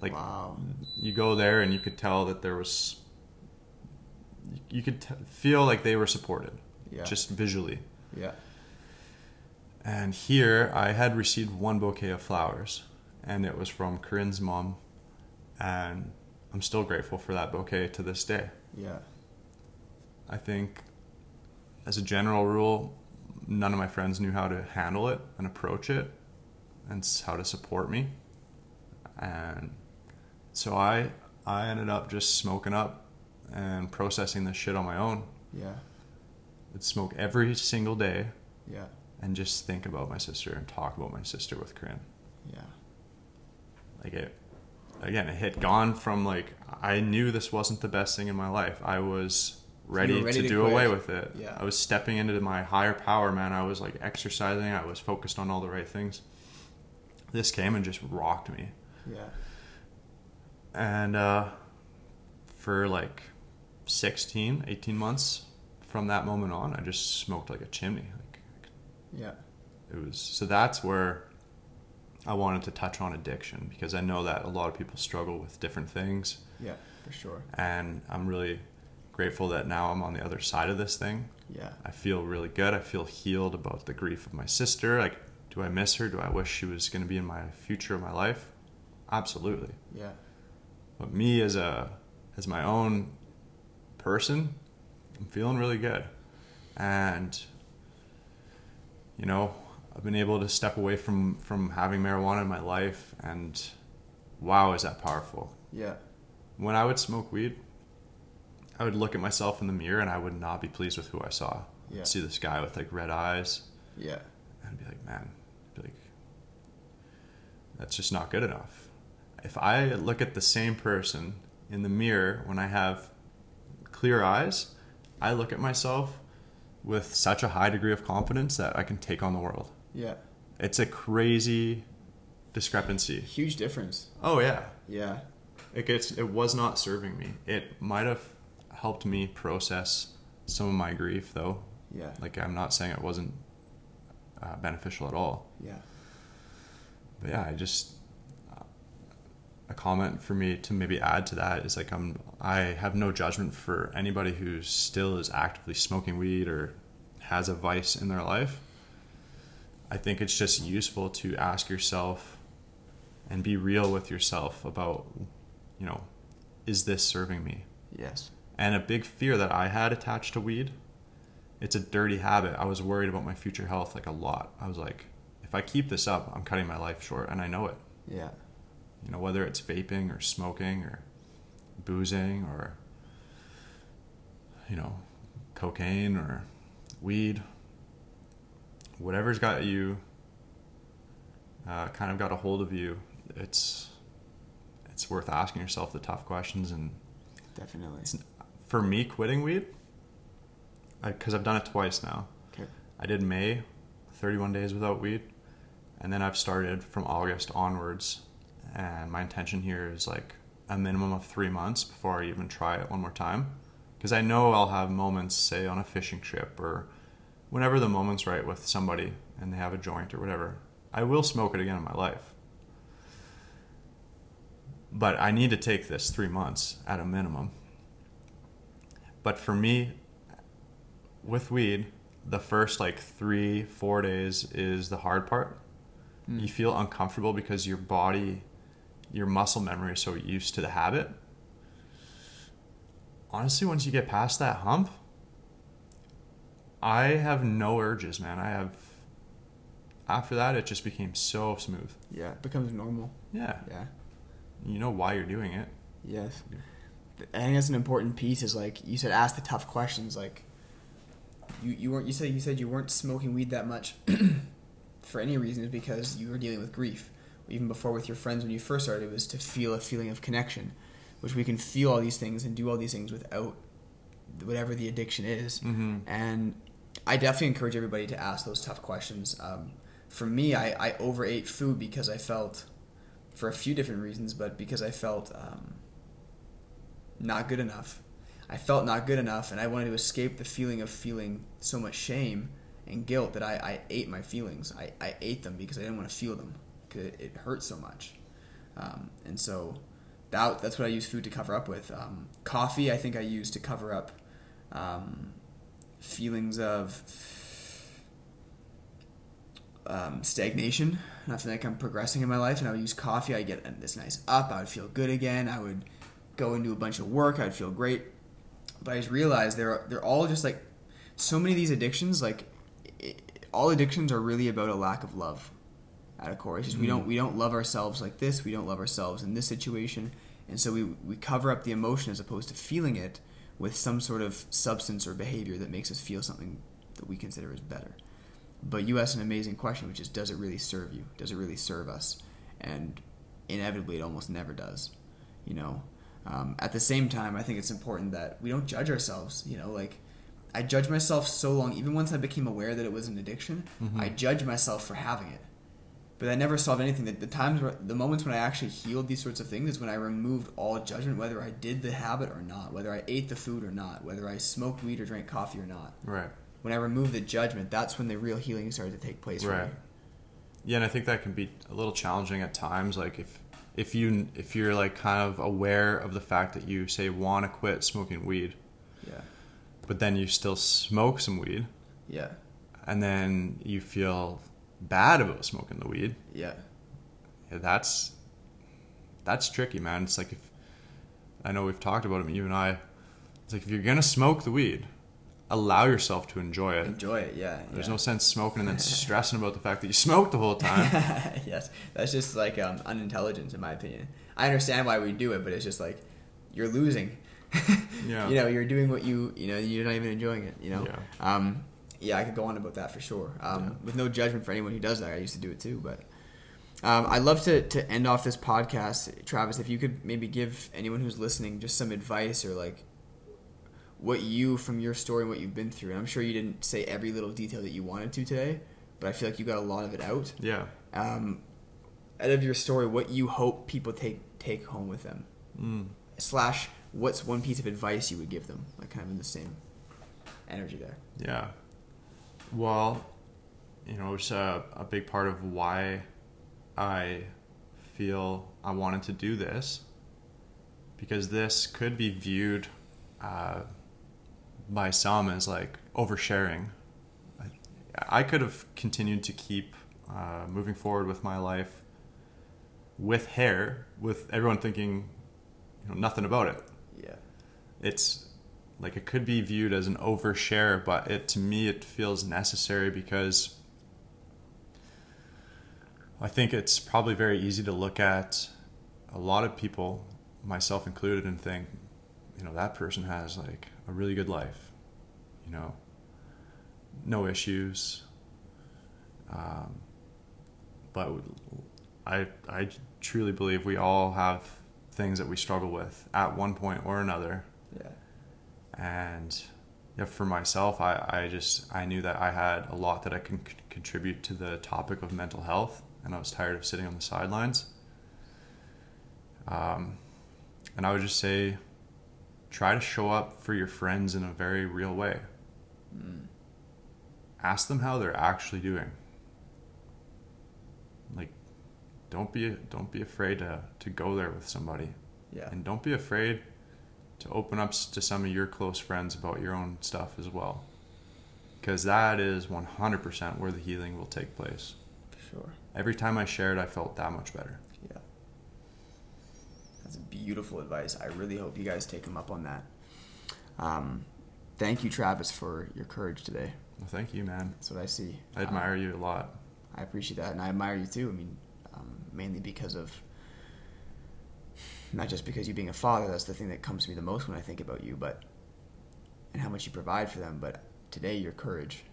Like wow. you go there and you could tell that there was you could t- feel like they were supported Yeah. just visually Yeah. and here i had received one bouquet of flowers and it was from corinne's mom and i'm still grateful for that bouquet to this day Yeah. I think as a general rule none of my friends knew how to handle it and approach it and how to support me and so i i ended up just smoking up and processing this shit on my own Yeah. I'd smoke every single day Yeah. and just think about my sister and talk about my sister with Corinne. Yeah. Like it, again, it had gone from like I knew this wasn't the best thing in my life. I was ready, ready to, to do quit. away with it. Yeah. I was stepping into my higher power, man. I was like exercising. I was focused on all the right things. This came and just rocked me. Yeah. And uh, for like 16, 18 months from that moment on, I just smoked like a chimney. Like Yeah. it was so that's where I wanted to touch on addiction because I know that a lot of people struggle with different things Yeah. For sure. and I'm really grateful that now I'm on the other side of this thing. Yeah. I feel really good. I feel healed about the grief of my sister. Like do I miss her? Do I wish she was going to be in my future of my life? Absolutely. Yeah. But me as a as my own person, I'm feeling really good. And you know, I've been able to step away from from having marijuana in my life and wow, is that powerful. Yeah. When I would smoke weed, I would look at myself in the mirror and I would not be pleased with who I saw. Yeah. I'd see this guy with like red eyes Yeah. and I'd be like, man, I'd be like, that's just not good enough. If I look at the same person in the mirror when I have clear eyes, I look at myself with such a high degree of confidence that I can take on the world. Yeah. It's a crazy discrepancy. Huge difference. Oh yeah, Yeah. it gets. It was not serving me. It might have helped me process some of my grief, though. Yeah. Like I'm not saying it wasn't uh, beneficial at all. Yeah. but yeah, I just uh, a comment for me to maybe add to that is like I'm I have no judgment for anybody who still is actively smoking weed or has a vice in their life. I think it's just useful to ask yourself and be real with yourself about you know is this serving me? Yes. And a big fear that I had attached to weed, it's a dirty habit. I was worried about my future health like a lot. I was like, if I keep this up, I'm cutting my life short, and I know it. Yeah. You know, whether it's vaping or smoking or boozing or, you know, cocaine or weed, whatever's got you, uh, kind of got a hold of you, it's it's worth asking yourself the tough questions and Definitely. For me quitting weed because I've done it twice now. Okay. I did May, 31 days without weed, and then I've started from August onwards. And my intention here is like a minimum of three months before I even try it one more time, because I know I'll have moments, say on a fishing trip or whenever the moment's right with somebody and they have a joint or whatever. I will smoke it again in my life. But I need to take this three months at a minimum. But for me, with weed, the first like three, four days is the hard part. Mm. You feel uncomfortable because your body, your muscle memory is so used to the habit. Honestly, once you get past that hump, I have no urges, man. I have. After that, it just became so smooth. Yeah. It becomes normal. Yeah. Yeah. You know why you're doing it. Yes. I think that's an important piece. Is like you said, ask the tough questions. Like you, you weren't. You said you said you weren't smoking weed that much for any reason because you were dealing with grief. Even before with your friends when you first started, it was to feel a feeling of connection, which we can feel all these things and do all these things without whatever the addiction is. Mm-hmm. And I definitely encourage everybody to ask those tough questions. Um, for me, I, I overate food because I felt, for a few different reasons, but because I felt um, not good enough. I felt not good enough, and I wanted to escape the feeling of feeling so much shame and guilt that I, I ate my feelings. I, I ate them because I didn't want to feel them because it, it hurt so much. Um, and so that, that's what I use food to cover up with. Um, coffee, I think I use to cover up um, feelings of um, stagnation. Not feeling like I'm progressing in my life, and I would use coffee. I get this nice up. I would feel good again. I would go and do a bunch of work. I'd feel great. But I just realized they're they're all just like so many of these addictions. Like it, all addictions are really about a lack of love at a core. It's just we mm. don't we don't love ourselves like this. We don't love ourselves in this situation, and so we we cover up the emotion as opposed to feeling it with some sort of substance or behavior that makes us feel something that we consider is better. but you asked an amazing question, which is, does it really serve you? Does it really serve us? And inevitably, it almost never does. You know. Um, at the same time, I think it's important that we don't judge ourselves. You know, like I judged myself so long. Even once I became aware that it was an addiction, Mhm. I judged myself for having it. But I never solved anything. The, the times, where, the moments when I actually healed these sorts of things is when I removed all judgment, whether I did the habit or not, whether I ate the food or not, whether I smoked weed or drank coffee or not. Right. When I removed the judgment, that's when the real healing started to take place. for Right. me. Yeah, and I think that can be a little challenging at times. Like if if you if you're like kind of aware of the fact that you say want to quit smoking weed, Yeah. but then you still smoke some weed, Yeah. and then you feel bad about smoking the weed. Yeah. Yeah, that's that's tricky, man. It's like if I know we've talked about it, you and I. It's like if you're gonna smoke the weed, allow yourself to enjoy it. Enjoy it. Yeah. There's yeah. no sense smoking and then stressing about the fact that you smoked the whole time. yes, that's just like um, unintelligence, in my opinion. I understand why we do it, but it's just like you're losing. Yeah. You know, you're doing what you you know you're not even enjoying it. You know. Yeah. Um, yeah, I could go on about that for sure. Um, Yeah. With no judgment for anyone who does that. I used to do it too, but. Um, I'd love to, to end off this podcast, Travis. If you could maybe give anyone who's listening just some advice or like what you from your story and what you've been through. And I'm sure you didn't say every little detail that you wanted to today, but I feel like you got a lot of it out Yeah. um, out of your story, what you hope people take take home with them, Mm. slash, what's one piece of advice you would give them, like kind of in the same energy there. Yeah. Well, you know, it's a, a big part of why I feel I wanted to do this because this could be viewed uh, by some as like oversharing. I, I could have continued to keep uh, moving forward with my life with hair, with everyone thinking, you know, nothing about it Yeah, it's like it could be viewed as an overshare, but it to me it feels necessary because I think it's probably very easy to look at a lot of people, myself included, and think, you know, that person has like a really good life, you know, no issues. Um, but I I truly believe we all have things that we struggle with at one point or another. Yeah, and yeah, for myself I, I just i knew that i had a lot that i can c- contribute to the topic of mental health and i was tired of sitting on the sidelines. Um, and i would just say try to show up for your friends in a very real way mm. ask them how they're actually doing like don't be don't be afraid to, to go there with somebody yeah, and don't be afraid to open up to some of your close friends about your own stuff as well. Because that is 100% where the healing will take place. for sure. Every time I shared, I felt that much better. That's beautiful advice. I really hope you guys take him up on that. Um, thank you, Travis, for your courage today. Well, thank you, man. That's what I see. I Um, admire you a lot. I appreciate that, and I admire you too. I mean, um, mainly because of not just because you being a father. That's the thing that comes to me the most when I think about you, but and how much you provide for them. But today, your courage.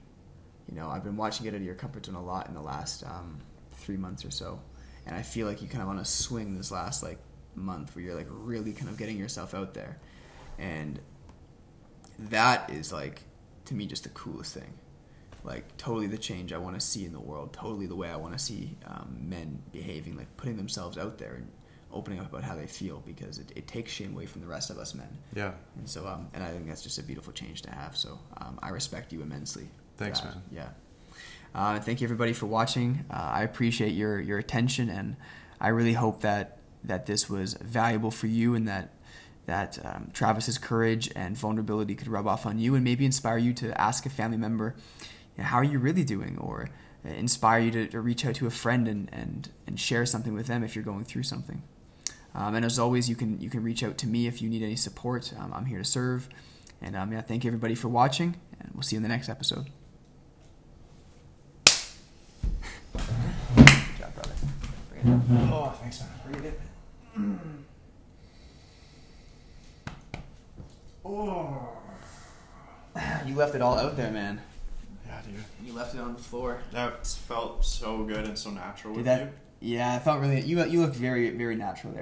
You know, I've been watching get out of your comfort zone a lot in the last um, three months or so, and I feel like you kind of on a swing this last like month where you're like really kind of getting yourself out there, and that is like to me just the coolest thing like totally the change I want to see in the world, totally the way I want to see um, men behaving, like putting themselves out there and opening up about how they feel because it, it takes shame away from the rest of us men. Yeah. And so, um, and I think that's just a beautiful change to have. So um, I respect you immensely. Thanks, man. Yeah. Uh, thank you everybody for watching. Uh, I appreciate your your attention, and I really hope that that this was valuable for you, and that that um, Travis's courage and vulnerability could rub off on you, and maybe inspire you to ask a family member, you know, "How are you really doing?" or inspire you to, to reach out to a friend and, and, and share something with them if you're going through something. Um, and as always, you can you can reach out to me if you need any support. Um, I'm here to serve. And um, yeah, thank you everybody for watching, and we'll see you in the next episode. Good job, brother. Bring. Oh, thanks, man. Breathe it. Oh. You left it all out there, man. Yeah, dude. you. You left it on the floor. That felt so good and so natural Did with that? you. Yeah, it felt really. You you look very very natural there.